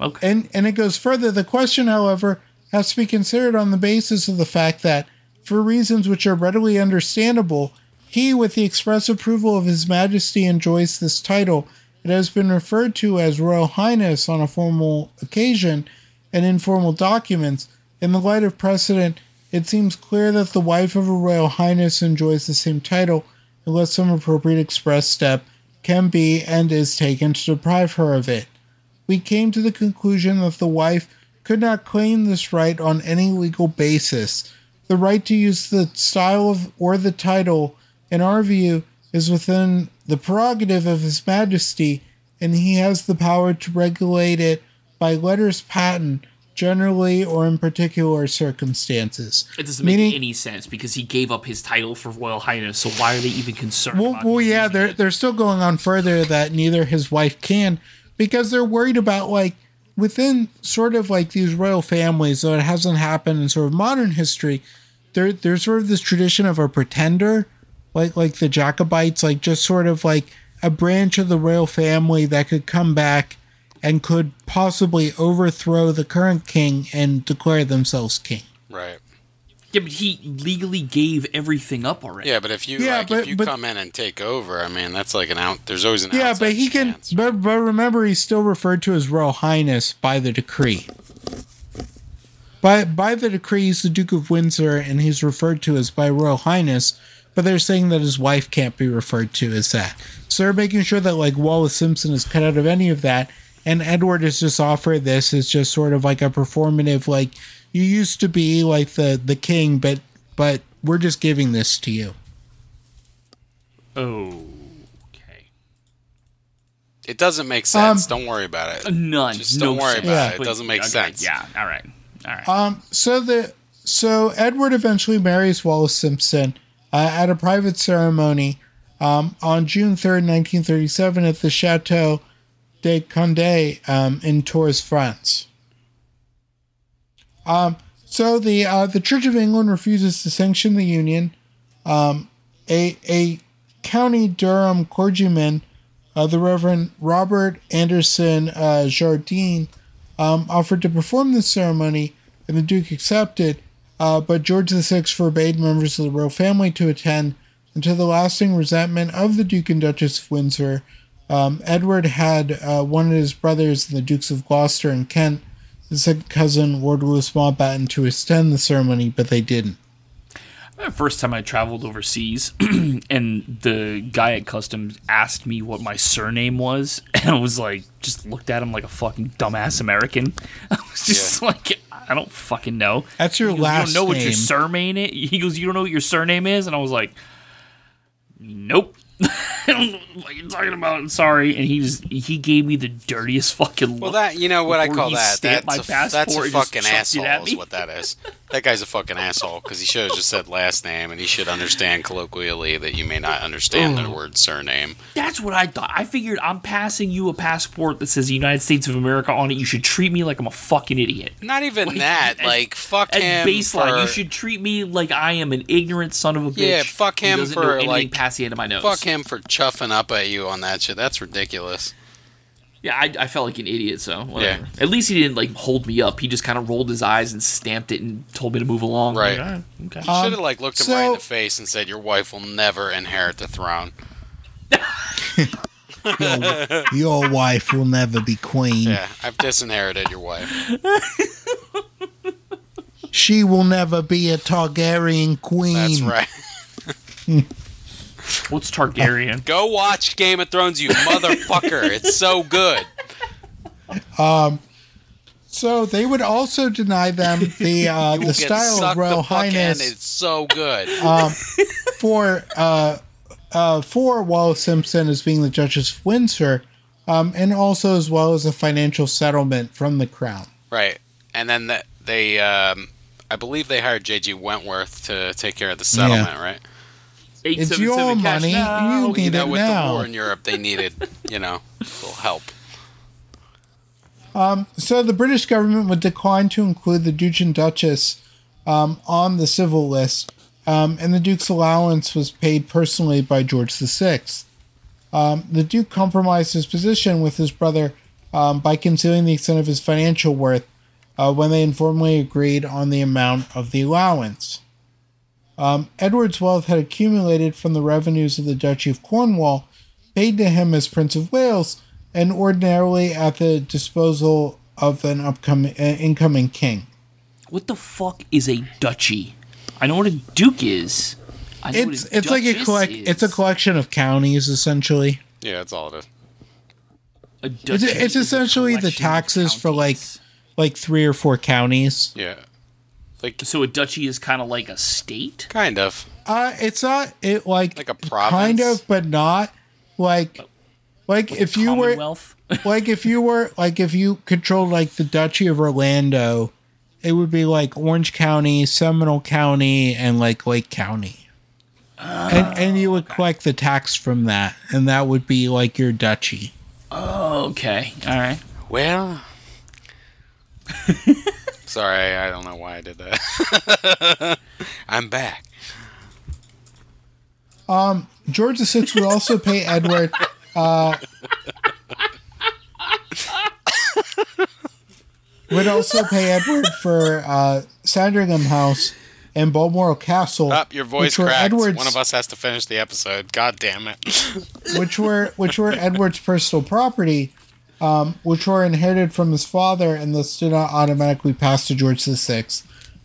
Okay. And and it goes further. The question, however, has to be considered on the basis of the fact that, for reasons which are readily understandable, he, with the express approval of His Majesty, enjoys this title. It has been referred to as Royal Highness on a formal occasion and informal documents. In the light of precedent, it seems clear that the wife of a Royal Highness enjoys the same title, unless some appropriate express step can be and is taken to deprive her of it we came to the conclusion that the wife could not claim this right on any legal basis. The right to use the style of or the title, in our view, is within the prerogative of His Majesty, and he has the power to regulate it by letters patent, generally or in particular circumstances. It doesn't make Meaning- any sense because he gave up his title for Royal Highness. So why are they even concerned? Well, about well, yeah, they're it? they're still going on further that neither his wife can because they're worried about like within sort of like these royal families, though it hasn't happened in sort of modern history. There, there's sort of this tradition of a pretender, like like the Jacobites, like just sort of like a branch of the royal family that could come back and could possibly overthrow the current king and declare themselves king. Right. Yeah, but he legally gave everything up already. Yeah, but if you Yeah, like, but- if you but- come in and take over, I mean, that's like an out. There's always an Yeah, but he can. chance. But but remember, he's still referred to as Royal Highness by the decree. By by the decree, he's the Duke of Windsor, and he's referred to as by Royal Highness. But they're saying that his wife can't be referred to as that. So they're making sure that like Wallis Simpson is cut out of any of that, and Edward is just offered this as just sort of like a performative, like you used to be like the the king, but but we're just giving this to you. Okay. It doesn't make sense. don't worry about it. None. Just don't worry sense. about it. It doesn't make okay, sense. Yeah. All right. All right. Um, so the so Edward eventually marries Wallis Simpson uh, at a private ceremony um, on June third, nineteen thirty-seven, at the Chateau de Candé um, in Tours, France. Um, so the uh, the Church of England refuses to sanction the union. Um, a a county Durham clergyman, uh, the Reverend Robert Anderson uh, Jardine, um, offered to perform the ceremony, and the Duke accepted. Uh, but George VI forbade members of the royal family to attend, to the lasting resentment of the Duke and Duchess of Windsor, um, Edward had uh, one of his brothers, the Dukes of Gloucester and Kent, his second cousin, Lord Louis Mountbatten, to attend the ceremony, but they didn't. The first time I traveled overseas, (clears throat) and the guy at customs asked me what my surname was, (laughs) and I was like, just looked at him like a fucking dumbass American. (laughs) I was just like, I don't fucking know. That's your goes, last You don't know what your surname is? (laughs) He goes, you don't know what your surname is? And I was like, nope. I don't know what you're talking about. I'm sorry. And he was he gave me the dirtiest fucking look. Well, that you know what I call that. That's my a, that's a just fucking asshole. Is what that is. (laughs) That guy's a fucking asshole because he should have just said last name, and he should understand colloquially that you may not understand the word surname. That's what I thought. I figured I'm passing you a passport that says United States of America on it. You should treat me like I'm a fucking idiot. Not even Like, that. at- like fuck At him baseline, for you should treat me like I am an ignorant son of a bitch. Yeah, fuck him for, like- end of my nose. fuck him for chuffing up at you on that shit. That's ridiculous. Yeah, I, I felt like an idiot. So whatever. At least he didn't like hold me up. He just kind of rolled his eyes and stamped it and told me to move along. Right. Like, "All right, okay. You should have um, like looked him so- right in the face and said, "Your wife will never inherit the throne." (laughs) Your, your wife will never be queen. Yeah, I've disinherited your wife. She will never be a Targaryen queen. That's right. (laughs) What's Targaryen? Go watch Game of Thrones, you motherfucker. (laughs) It's so good. So they would also deny them the (laughs) uh, the style of Royal the fuck. Highness It's so good. (laughs) for uh, uh, for Wallis Simpson as being the Duchess of Windsor, um, and also as well as a financial settlement from the crown. right. And then the, they, um, I believe they hired J.G. Wentworth to take care of the settlement, right? It's your 877 cash money. now. You need You know, it with now. the war in Europe, they needed, you know, a little help. So the British government would decline to include the Duke and Duchess um, on the civil list, um, and the Duke's allowance was paid personally by George VI. Um, the Duke compromised his position with his brother um, by concealing the extent of his financial worth uh, when they informally agreed on the amount of the allowance. Um, Edward's wealth had accumulated from the revenues of the Duchy of Cornwall, paid to him as Prince of Wales, and ordinarily at the disposal of an upcoming uh, incoming king. What the fuck is a duchy? I know what a duke is. I know It's what a it's like a duchess collect is. it's a collection of counties essentially. Yeah, that's all it is. A duchy it's is a essentially the taxes for, like. Like three or four counties. Yeah. Like, So a duchy is kind of like a state. kind of. Uh it's not it like Like a province. kind of but not like like if you were (laughs) like if you were like if you controlled like the Duchy of Orlando, it would be like Orange County, Seminole County, and like Lake County. And and you would collect the tax from that, and that would be like your duchy. okay. All right. Well, (laughs) sorry, I don't know why I did that. (laughs) I'm back. Um, George VI would also pay Edward. Uh, would also pay Edward for uh, Sandringham House and Balmoral Castle. Up, your voice cracked. Edward's- One of us has to finish the episode. God damn it. which were which were Edward's personal property, um, which were inherited from his father and thus did not automatically pass to George VI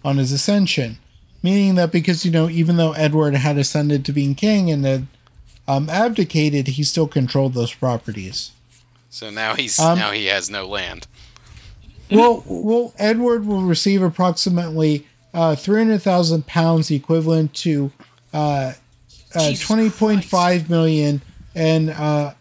on his ascension. Meaning that because you know even though Edward had ascended to being king and had um, abdicated, he still controlled those properties. So now he's Um, now he has no land. well, well, Edward will receive approximately uh, three hundred thousand pounds, equivalent to uh, uh, twenty point five million, and uh,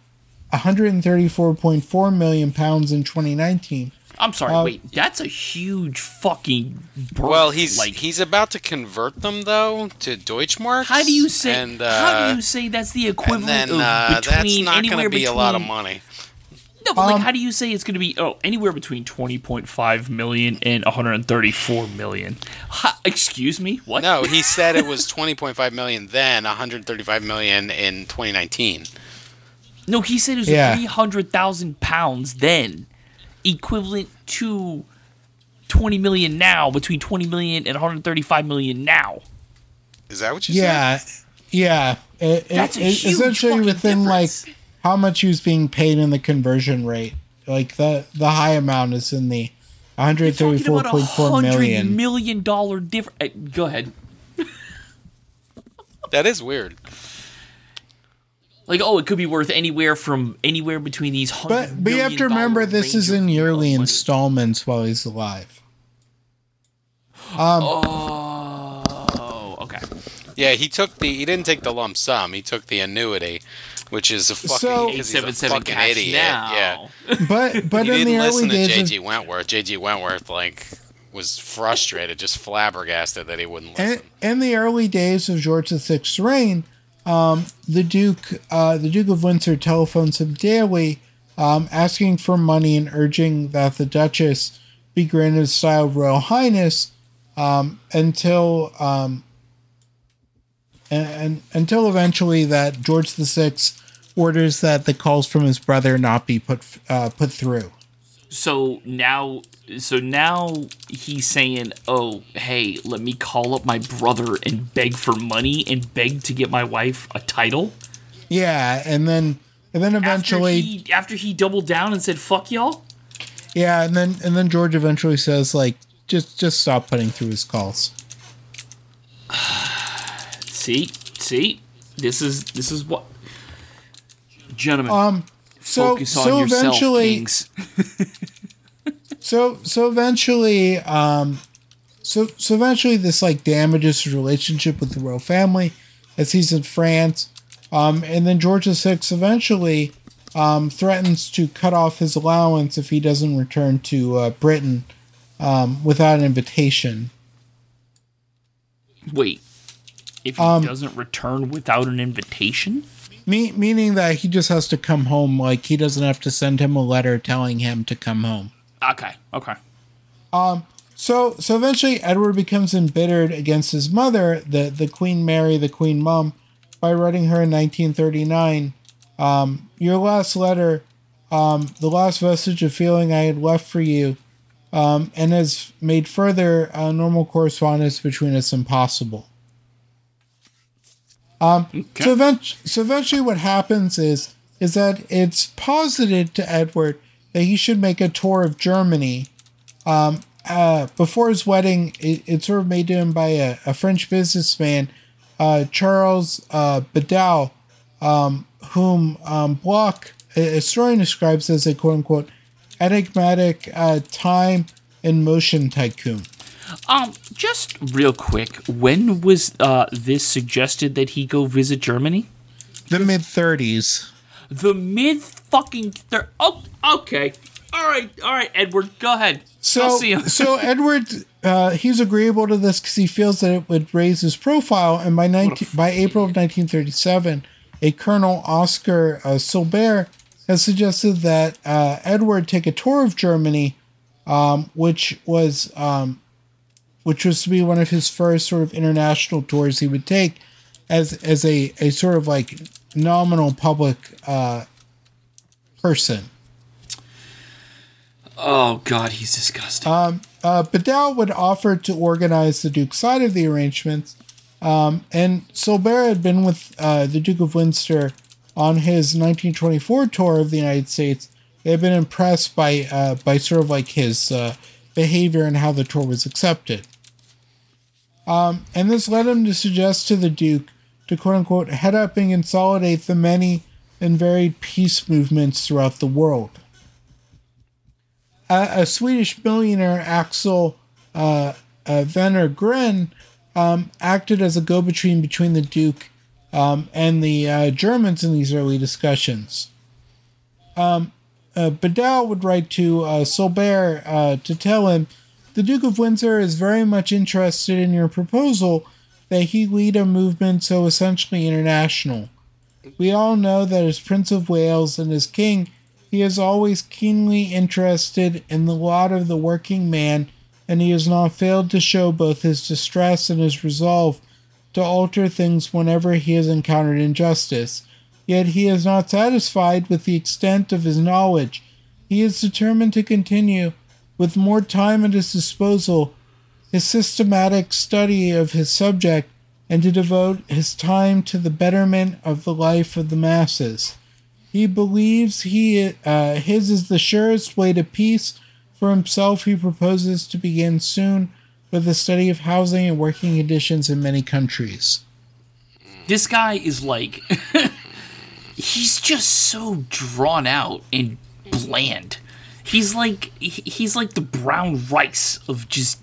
134.4 million pounds in 2019. I'm sorry. Um, wait, that's a huge fucking. Birth. Well, he's like. he's about to convert them though to Deutschmarks. how do you say? And, uh, how do you say that's the and equivalent then of uh, that's not going to be between a lot of money. No, but like, Um, how do you say it's going to be? Oh, anywhere between twenty point five million and one hundred thirty-four million. Ha, excuse me, what? No, he said it (laughs) was 20.5 million then, 135 million in 2019. No, he said it was Yeah. three hundred thousand pounds then, equivalent to twenty million now. Between twenty million and one hundred thirty-five million now. Is that what you said? Yeah, yeah. It, it- That's a it- huge essentially within difference. like how much he was being paid in the conversion rate. Like the the high amount is in the Talking about a 134.4 hundred million. million dollar difference. Uh, go ahead. That is weird. Like, oh, it could be worth anywhere from anywhere between these hundred. But but you have to remember this is in yearly installments while he's alive. Um, oh, okay. Yeah, he took the he didn't take the lump sum. He took the annuity, which is a fucking So- 'cause he's a fucking idiot. now. Yeah. But (laughs) but He in the didn't early listen to days of JG Wentworth. JG Wentworth like was frustrated, just flabbergasted that he wouldn't in, in the early days of George VI's reign, um, the Duke, uh, the Duke of Windsor, telephones him daily, um, asking for money and urging that the Duchess be granted style Royal Highness um, until um, and, and until eventually that George VI orders that the calls from his brother not be put uh, put through. So now, so now he's saying, "Oh, hey, let me call up my brother and beg for money and beg to get my wife a title." Yeah, and then and then eventually after he, after he doubled down and said, "Fuck y'all." Yeah, and then and then George eventually says like just just stop putting through his calls. (sighs) See, see, this is this is what, gentlemen, Um so focus on so yourself, eventually kings. (laughs) so so eventually um so so eventually this like damages his relationship with the royal family as he's in France. Um and then George VI eventually um threatens to cut off his allowance if he doesn't return to uh, Britain um without an invitation. Wait, if he Um, doesn't return without an invitation, Me- meaning that he just has to come home like he doesn't have to send him a letter telling him to come home. okay, okay. Um. So so eventually Edward becomes embittered against his mother, the the Queen Mary, the Queen Mum, by writing her in 1939, um, your last letter, um, the last vestige of feeling I had left for you, um, and has made further uh, normal correspondence between us impossible. Um, so, event- so eventually, what happens is is that it's posited to Edward that he should make a tour of Germany uh, before his wedding, it, it's sort of made to him by a, a French businessman, uh, Charles uh, Bedell, um, whom um, Bloch, a a historian, describes as a quote unquote enigmatic uh, time and motion tycoon. Um, just real quick, when was uh this suggested that he go visit Germany? The mid 30s. The mid fucking thir- Oh, okay. All right, all right, Edward, go ahead. So, I'll see you. (laughs) so Edward, uh, he's agreeable to this because he feels that it would raise his profile. And by 19, by April of 1937, a Colonel Oscar uh, Solbert has suggested that uh, Edward take a tour of Germany, um, which was um, which was to be one of his first sort of international tours he would take as as a, a sort of like nominal public uh, person. Oh God, he's disgusting. Uh, Bedell would offer to organize the Duke's side of the arrangements, um, and Solbert had been with uh, the Duke of Windsor on his 1924 tour of the United States. They had been impressed by uh, by sort of like his uh, behavior and how the tour was accepted. Um, and this led him to suggest to the Duke to quote unquote head up and consolidate the many and varied peace movements throughout the world a, a Swedish billionaire, Axel uh, uh, um, acted as a go between between the Duke um, and the uh, Germans in these early discussions. um, uh, Bedell would write to uh, Solbert uh, to tell him the Duke of Windsor is very much interested in your proposal that he lead a movement so essentially international. We all know that as Prince of Wales and as King, he is always keenly interested in the lot of the working man, and he has not failed to show both his distress and his resolve to alter things whenever he has encountered injustice. Yet he is not satisfied with the extent of his knowledge. He is determined to continue, with more time at his disposal, his systematic study of his subject and to devote his time to the betterment of the life of the masses. He believes he uh, his is the surest way to peace. For himself, he proposes to begin soon with the study of housing and working conditions in many countries. This guy is like, (laughs) he's just so drawn out and bland. He's like he's like the brown rice of just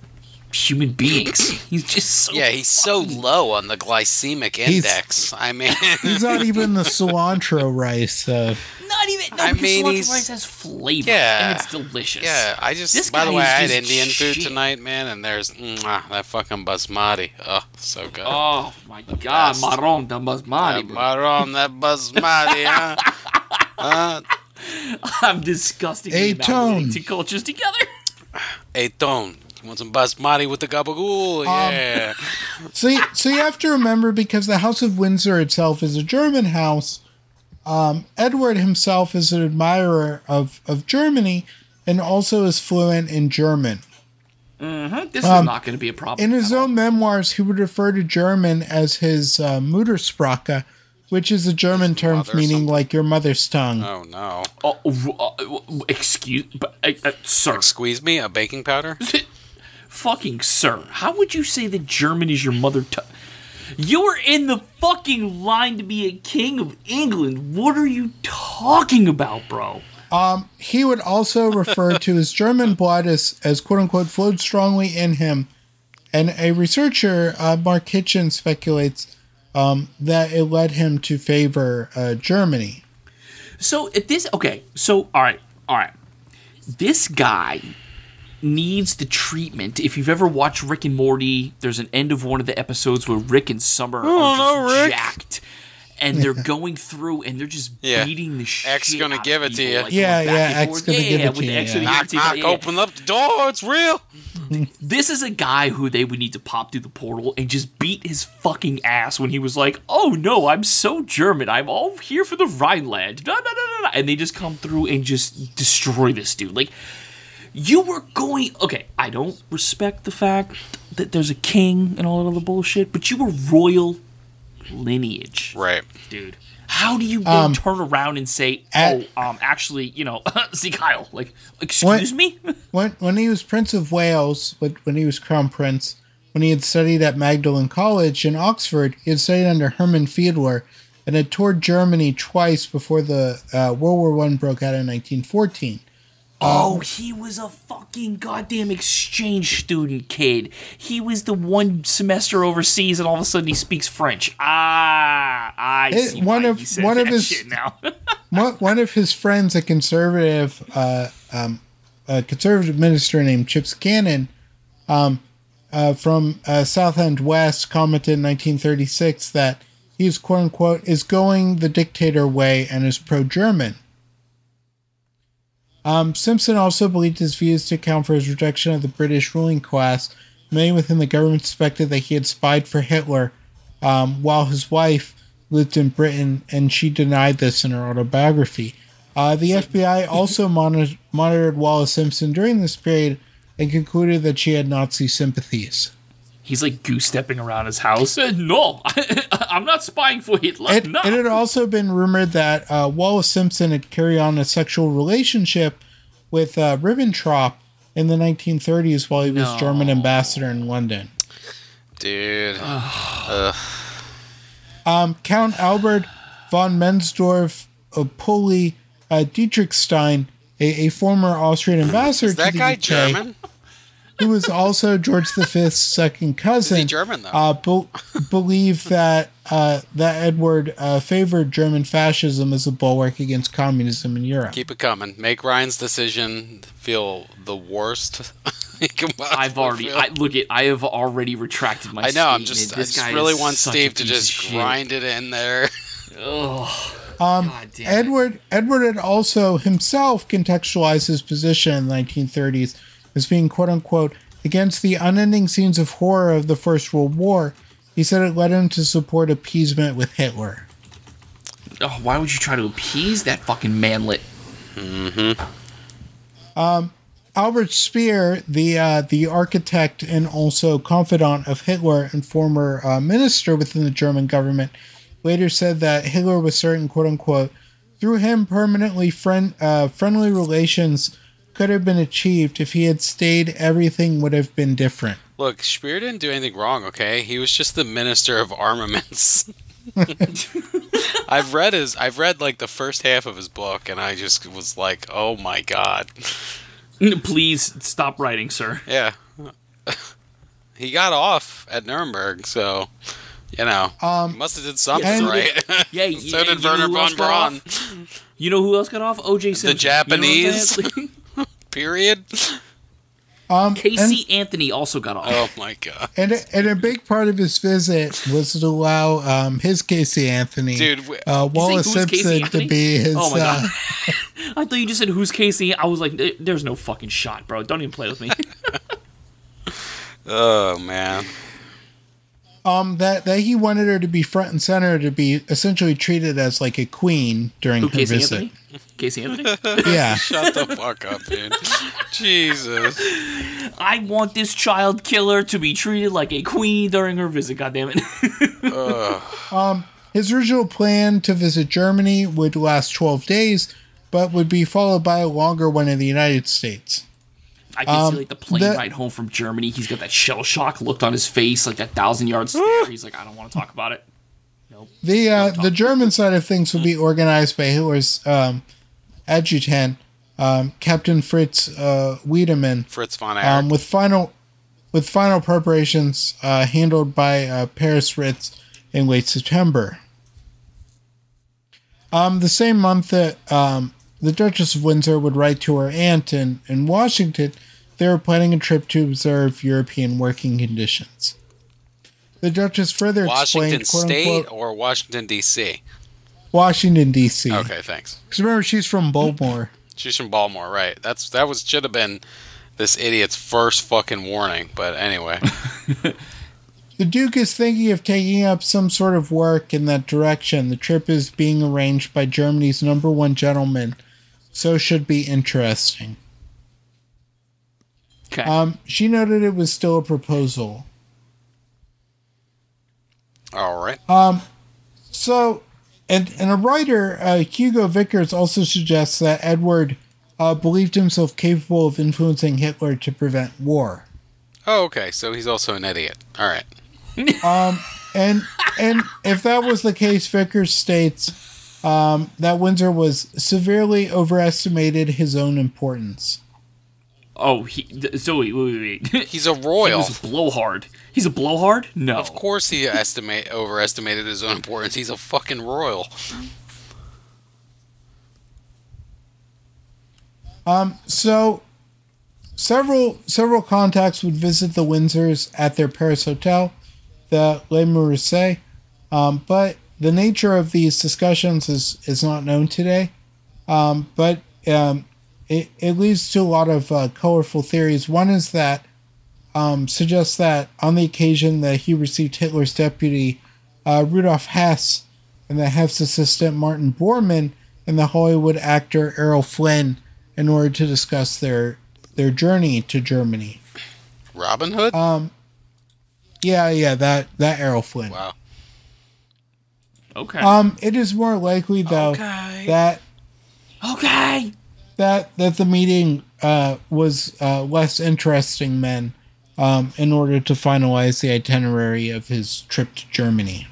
human beings. (clears throat) He's just so Yeah, he's so low on the glycemic He's- index. I mean, (laughs) He's not even the cilantro rice. Uh, not even. No, I because mean, cilantro he's- rice has flavor Yeah. and it's delicious. yeah, I just. This by the way, I had just Indian food tonight, man, and there's mwah, that fucking basmati. Oh, so good. Oh my god, best. marron da basmati. that bro. maron, that basmati, huh? (laughs) Uh, I'm disgusting. Hey, Tone. two cultures together. hey, Tone, you want some basmati with the gabagool? Um, Yeah. So, you- so you have to remember because the House of Windsor itself is a German house. Um, Edward himself is an admirer of, of Germany and also is fluent in German. This Um, is not going to be a problem. In his own memoirs, he would refer to German as his uh, Muttersprache, which is a German term meaning like your mother's tongue. Oh no. Oh, uh, uh, excuse, but uh, uh, sir, Squeeze me a baking powder. (laughs) fucking sir, how would you say that German is your mother tongue? You're in the fucking line to be a king of England. What are you talking about, bro? Um, he would also (laughs) refer to his German blood as, as quote unquote flowed strongly in him. And a researcher, uh, Mark Hitchens, speculates um, that it led him to favor uh, Germany. So at this, okay, so all right, all right, this guy needs the treatment. If you've ever watched Rick and Morty, there's an end of one of the episodes where Rick and Summer oh, are just Rick. jacked. And they're going through and they're just Yeah. beating the shit. X gonna out give it to you. like, Yeah, yeah, and X gonna yeah, give yeah, it with to the you, X yeah. knock, it to you, knock, yeah, yeah. open up the door. It's real. (laughs) This is a guy who they would need to pop through the portal and just beat his fucking ass when he was like, "Oh no, I'm so German. I'm all here for the Rhineland." Da, da, da, da, da. And they just come through and just destroy this dude. Like you were going. Okay, I don't respect the fact that there's a king and all that other bullshit, but you were royal lineage, Right. dude. How do you Um, turn around and say, at- "Oh, um, actually, you know, (laughs) see Kyle"? Like, excuse me? (laughs) When, when he was Prince of Wales, when when he was Crown Prince, when he had studied at Magdalen College in Oxford, he had studied under Hermann Fiedler and had toured Germany twice before the uh, World War One broke out in 1914. Oh, he was a fucking goddamn exchange student kid. He was the one semester overseas, and all of a sudden he speaks French. Ah, I It- see one of- one of his- shit now. (laughs) one, one of his friends, a conservative, uh, um, a conservative minister named Chips Channon, um, uh, from uh, Southend West, commented in 1936 that he is quote unquote is going the dictator way and is pro-German. Um, Simpson also believed his views to account for his rejection of the British ruling class. Many within the government suspected that he had spied for Hitler, um, while his wife lived in Britain, and she denied this in her autobiography. Uh, the FBI (laughs) also monitor- monitored Wallis Simpson during this period and concluded that she had Nazi sympathies. He's like goose stepping around his house. Uh, no, (laughs) I'm not spying for Hitler. It, no. it had also been rumored that uh, Wallis Simpson had carried on a sexual relationship with uh, Ribbentrop in the 1930s while he was No. German ambassador in London. Dude. (sighs) Um, Count Albert von Mensdorf Poli uh, Dietrichstein, a, a former Austrian ambassador Is that to the guy UK. German? Who was also George V's second cousin, Is he German, though? uh, be- believed that uh, that Edward uh, favored German fascism as a bulwark against communism in Europe. Keep it coming. Make Ryan's decision feel the worst. (laughs) I've already. I look at I have already retracted my I know. I'm statement. just. I This just guy really is want Steve to just grind it in there. (laughs) Ugh. Um, God damn. Edward Edward had also himself contextualized his position in the 1930s as being "quote unquote" against the unending scenes of horror of the First World War. He said it led him to support appeasement with Hitler. Oh, why would you try to appease that fucking manlet? Albert Speer, the uh, the architect and also confidant of Hitler and former uh, minister within the German government, later said that Hitler was certain, quote unquote, through him permanently friend uh, friendly relations could have been achieved if he had stayed. Everything would have been different. Look, Speer didn't do anything wrong. Okay, he was just the minister of armaments. (laughs) I've read his. I've read like the first half of his book, and I just was like, "Oh my god!" Please stop writing, sir. Yeah, he got off at Nuremberg, so you know, Um, must have did something right. Yeah, (laughs) so did you know Werner who von else got Braun. off? You know who else got off? O.J. Simpson. The Japanese. You know what I'm saying? Period. Um, Casey Anthony also got off. Oh my god, and, and and a big part of his visit was to allow um, his Casey Anthony, dude. w- uh, Wallis who's Casey Simpson, to be his. Oh my uh, God. (laughs) I thought you just said who's Casey. I was like, there's no fucking shot, bro. Don't even play with me. (laughs) Oh man. um, that that he wanted her to be front and center, to be essentially treated as like a queen during Who, her Casey visit. Anthony? Casey Anthony? (laughs) Yeah. Shut the fuck up, dude. Jesus. I want this child killer to be treated like a queen during her visit. God damn it. Ugh. His original plan to visit Germany would last 12 days, but would be followed by a longer one in the United States. I can Um, see like the plane the- ride home from Germany. He's got that shell shock looked on his face, like that thousand yard (gasps) stare. He's like, I don't want to talk about it. Nope. The uh, the German side of things would be organized by Hitler's um, adjutant, um, Captain Fritz uh, Wiedemann, Fritz von um, with final with final preparations uh, handled by uh, Paris Ritz in late September. Um, the same month that um, the Duchess of Windsor would write to her aunt in, in Washington, they were planning a trip to observe European working conditions. The Duchess further Washington explained, State or Washington D.C. Washington D.C. Okay, thanks. Because remember, she's from Baltimore. She's from Baltimore, right? That's that was should have been this idiot's first fucking warning. But anyway, (laughs) The Duke is thinking of taking up some sort of work in that direction. The trip is being arranged by Germany's number one gentleman, so should be interesting. Okay. Um, she noted it was still a proposal. all right. Um, So, and, and a writer, uh, Hugo Vickers, also suggests that Edward uh, believed himself capable of influencing Hitler to prevent war. Oh, okay. So he's also an idiot. All right. (laughs) (laughs) um, And and if that was the case, Vickers states um, that Windsor was severely overestimated his own importance. Oh, he, th- so wait, wait, wait, wait. (laughs) He's a he royal. was a blowhard. He's a blowhard? No. Of course, he estimate overestimated his own importance. He's a fucking royal. Um, So, several several contacts would visit the Windsors at their Paris hotel, the Le Meurice, um, but the nature of these discussions is is not known today. Um, but um, it it leads to a lot of uh, colorful theories. One is that um, suggests that on the occasion that he received Hitler's deputy, uh, Rudolf Hess, and the Hess assistant Martin Bormann, and the Hollywood actor Errol Flynn in order to discuss their their journey to Germany. Robin Hood. Um, Yeah, yeah, that that Errol Flynn. wow. Okay. Um, it is more likely though Okay. that okay. That that the meeting uh, was uh, less interesting men um, in order to finalize the itinerary of his trip to Germany.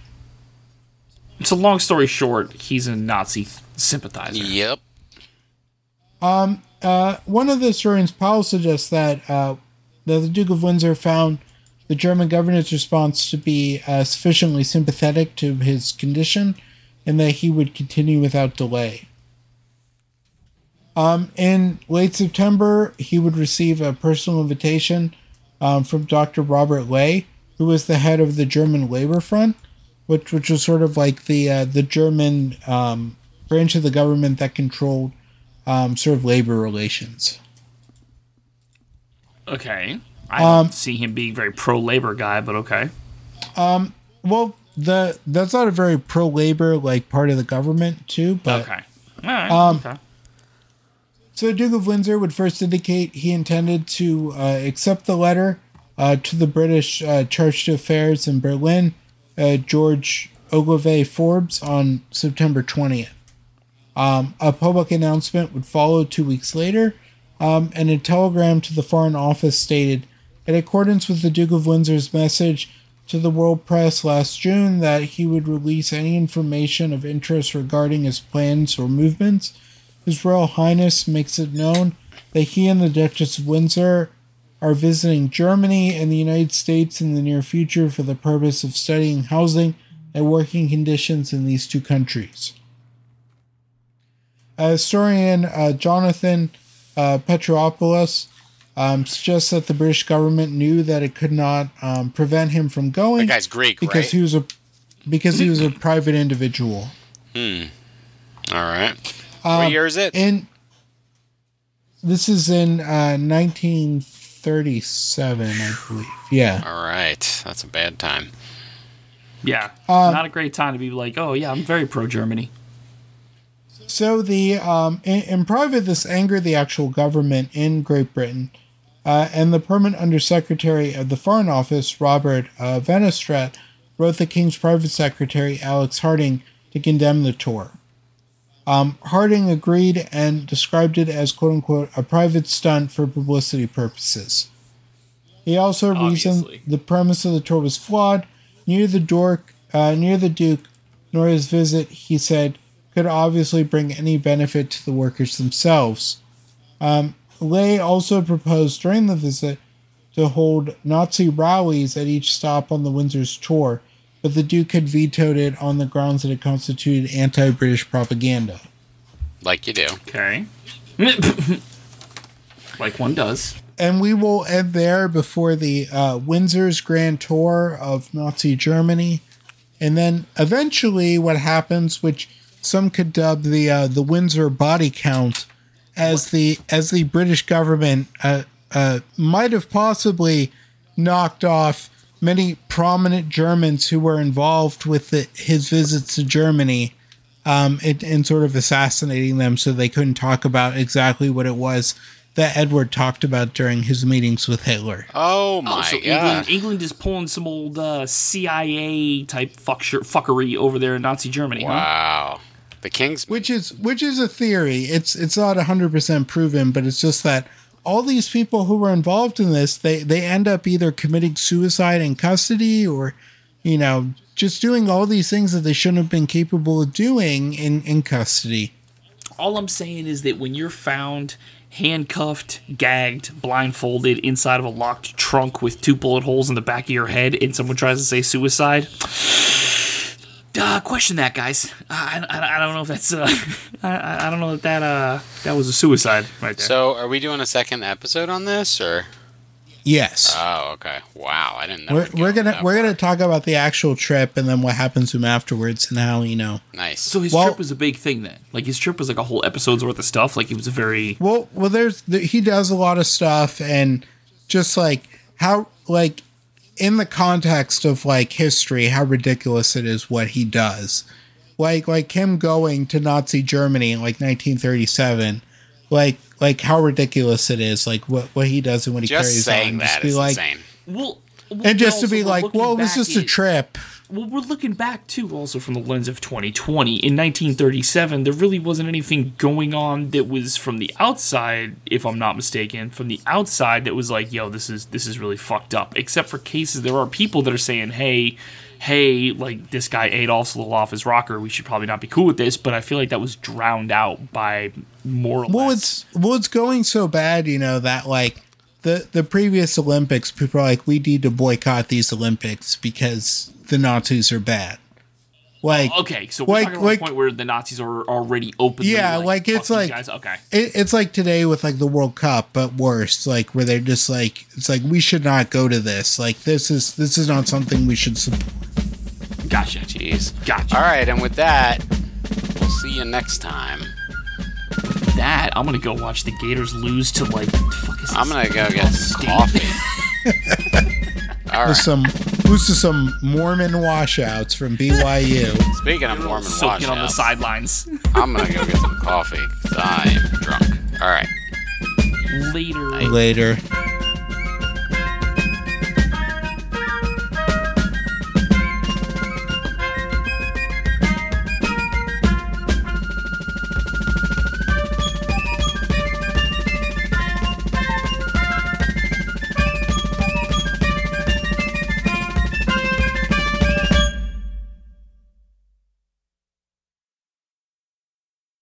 It's a long story short, he's a Nazi th- sympathizer. Yep. Um, Uh, one of the historians, Powell, suggests that uh, that the Duke of Windsor found the German government's response to be uh, sufficiently sympathetic to his condition and that he would continue without delay. Um, in late September, he would receive a personal invitation um, from Dr. Robert Ley, who was the head of the German Labor Front, which which was sort of like the uh, the German um, branch of the government that controlled um, sort of labor relations. Okay. I Um, don't see him being very pro labor guy, but okay. Well, the that's not a very pro labor like part of the government too, but okay. All right. um, okay. So the Duke of Windsor would first indicate he intended to uh, accept the letter uh, to the British uh, Charge d'Affaires in Berlin, uh, George Ogilvie Forbes, on September 20th. Um, a public announcement would follow two weeks later, um, and a telegram to the Foreign Office stated, in accordance with the Duke of Windsor's message to the world press last June, that he would release any information of interest regarding his plans or movements. His Royal Highness makes it known that he and the Duchess of Windsor are visiting Germany and the United States in the near future for the purpose of studying housing and working conditions in these two countries. Uh, historian uh, Jonathan uh, Petropoulos um, suggests that the British government knew that it could not um, prevent him from going. That guy's Greek, because right? he was a because he was a private individual. Hmm. All right. Um, what year is it? In this is in uh, 1937, I believe. Yeah. All right. That's a bad time. Yeah. um, Not a great time to be like, oh yeah, I'm very pro Germany. So the um, in, in private, this angered the actual government in Great Britain, uh, and the permanent undersecretary of the Foreign Office, Robert uh, Vansittart, wrote the King's private secretary, Alex Hardinge, to condemn the tour. Um, Hardinge agreed and described it as "quote unquote" a private stunt for publicity purposes. He also reasoned the premise of the tour was flawed. Near the dork, uh, near the Duke, nor his visit, he said, could obviously bring any benefit to the workers themselves. Um, Ley also proposed during the visit to hold Nazi rallies at each stop on the Windsor's tour, but the Duke had vetoed it on the grounds that it constituted anti British propaganda. Like you do. Okay. (laughs) like one does. And we will end there before the uh, Windsor's Grand Tour of Nazi Germany. And then eventually, what happens, which some could dub the uh, the Windsor body count, as the as the British government uh, uh, might have possibly knocked off many prominent Germans who were involved with the, his visits to Germany, um, and, and sort of assassinating them so they couldn't talk about exactly what it was that Edward talked about during his meetings with Hitler. Oh my Oh, so god. England, England is pulling some old uh, CIA type fuck fuckery over there in Nazi Germany, huh? Wow. The king's which is which is a theory. It's it's not hundred percent proven, but it's just that all these people who were involved in this, they they end up either committing suicide in custody or, you know, just doing all these things that they shouldn't have been capable of doing in in custody. All I'm saying is that when you're found handcuffed, gagged, blindfolded inside of a locked trunk with two bullet holes in the back of your head, and someone tries to say suicide. Uh, question that, guys. I, I, I don't know if that's uh, (laughs) I, I don't know that that uh that was a suicide right there. So, are we doing a second episode on this, or? Yes. Oh, okay. Wow, I didn't know. we're, we'd go we're gonna that we're far. gonna talk about the actual trip and then what happens to him afterwards and how you know Nice. so his well- trip was a big thing then. Like his trip was like a whole episode's worth of stuff. Like he was a very Well, well, there's the, he does a lot of stuff, and just like how like in the context of like history, how ridiculous it is what he does. Like like him going to Nazi Germany in like 1937, like like how ridiculous it is. Like what what he does and what he just carries saying on. that Just be is like, insane. well. And just to be like, well, it was just a trip. Well, we're looking back too, also from the lens of 2020. In 1937, there really wasn't anything going on that was from the outside, if I'm not mistaken, from the outside that was like, "Yo, this is this is really fucked up." Except for cases, there are people that are saying, "Hey, hey, like this guy Adolf's a little off his rocker. We should probably not be cool with this." But I feel like that was drowned out by more or Well, less. it's well, it's going so bad, you know that like the the previous Olympics, people are like, we need to boycott these Olympics because the Nazis are bad. Like, oh, Okay, so we're like, talking about like the point where the Nazis are already openly. Yeah, like, like, it's like- guys. okay. it, it's like today with like the World Cup, but worse. Like where they're just like, it's like we should not go to this. Like this is this is not something we should support. Gotcha. Jeez. Gotcha. All right, and with that, we'll see you next time. That I'm gonna go watch the Gators lose to like. the fuck is I'm gonna go get some coffee. (laughs) (laughs) All With some lose to some Mormon washouts from BYU. Speaking of Mormon soaking on the sidelines. (laughs) I'm gonna go get some coffee I'm drunk. All right. Later. Later.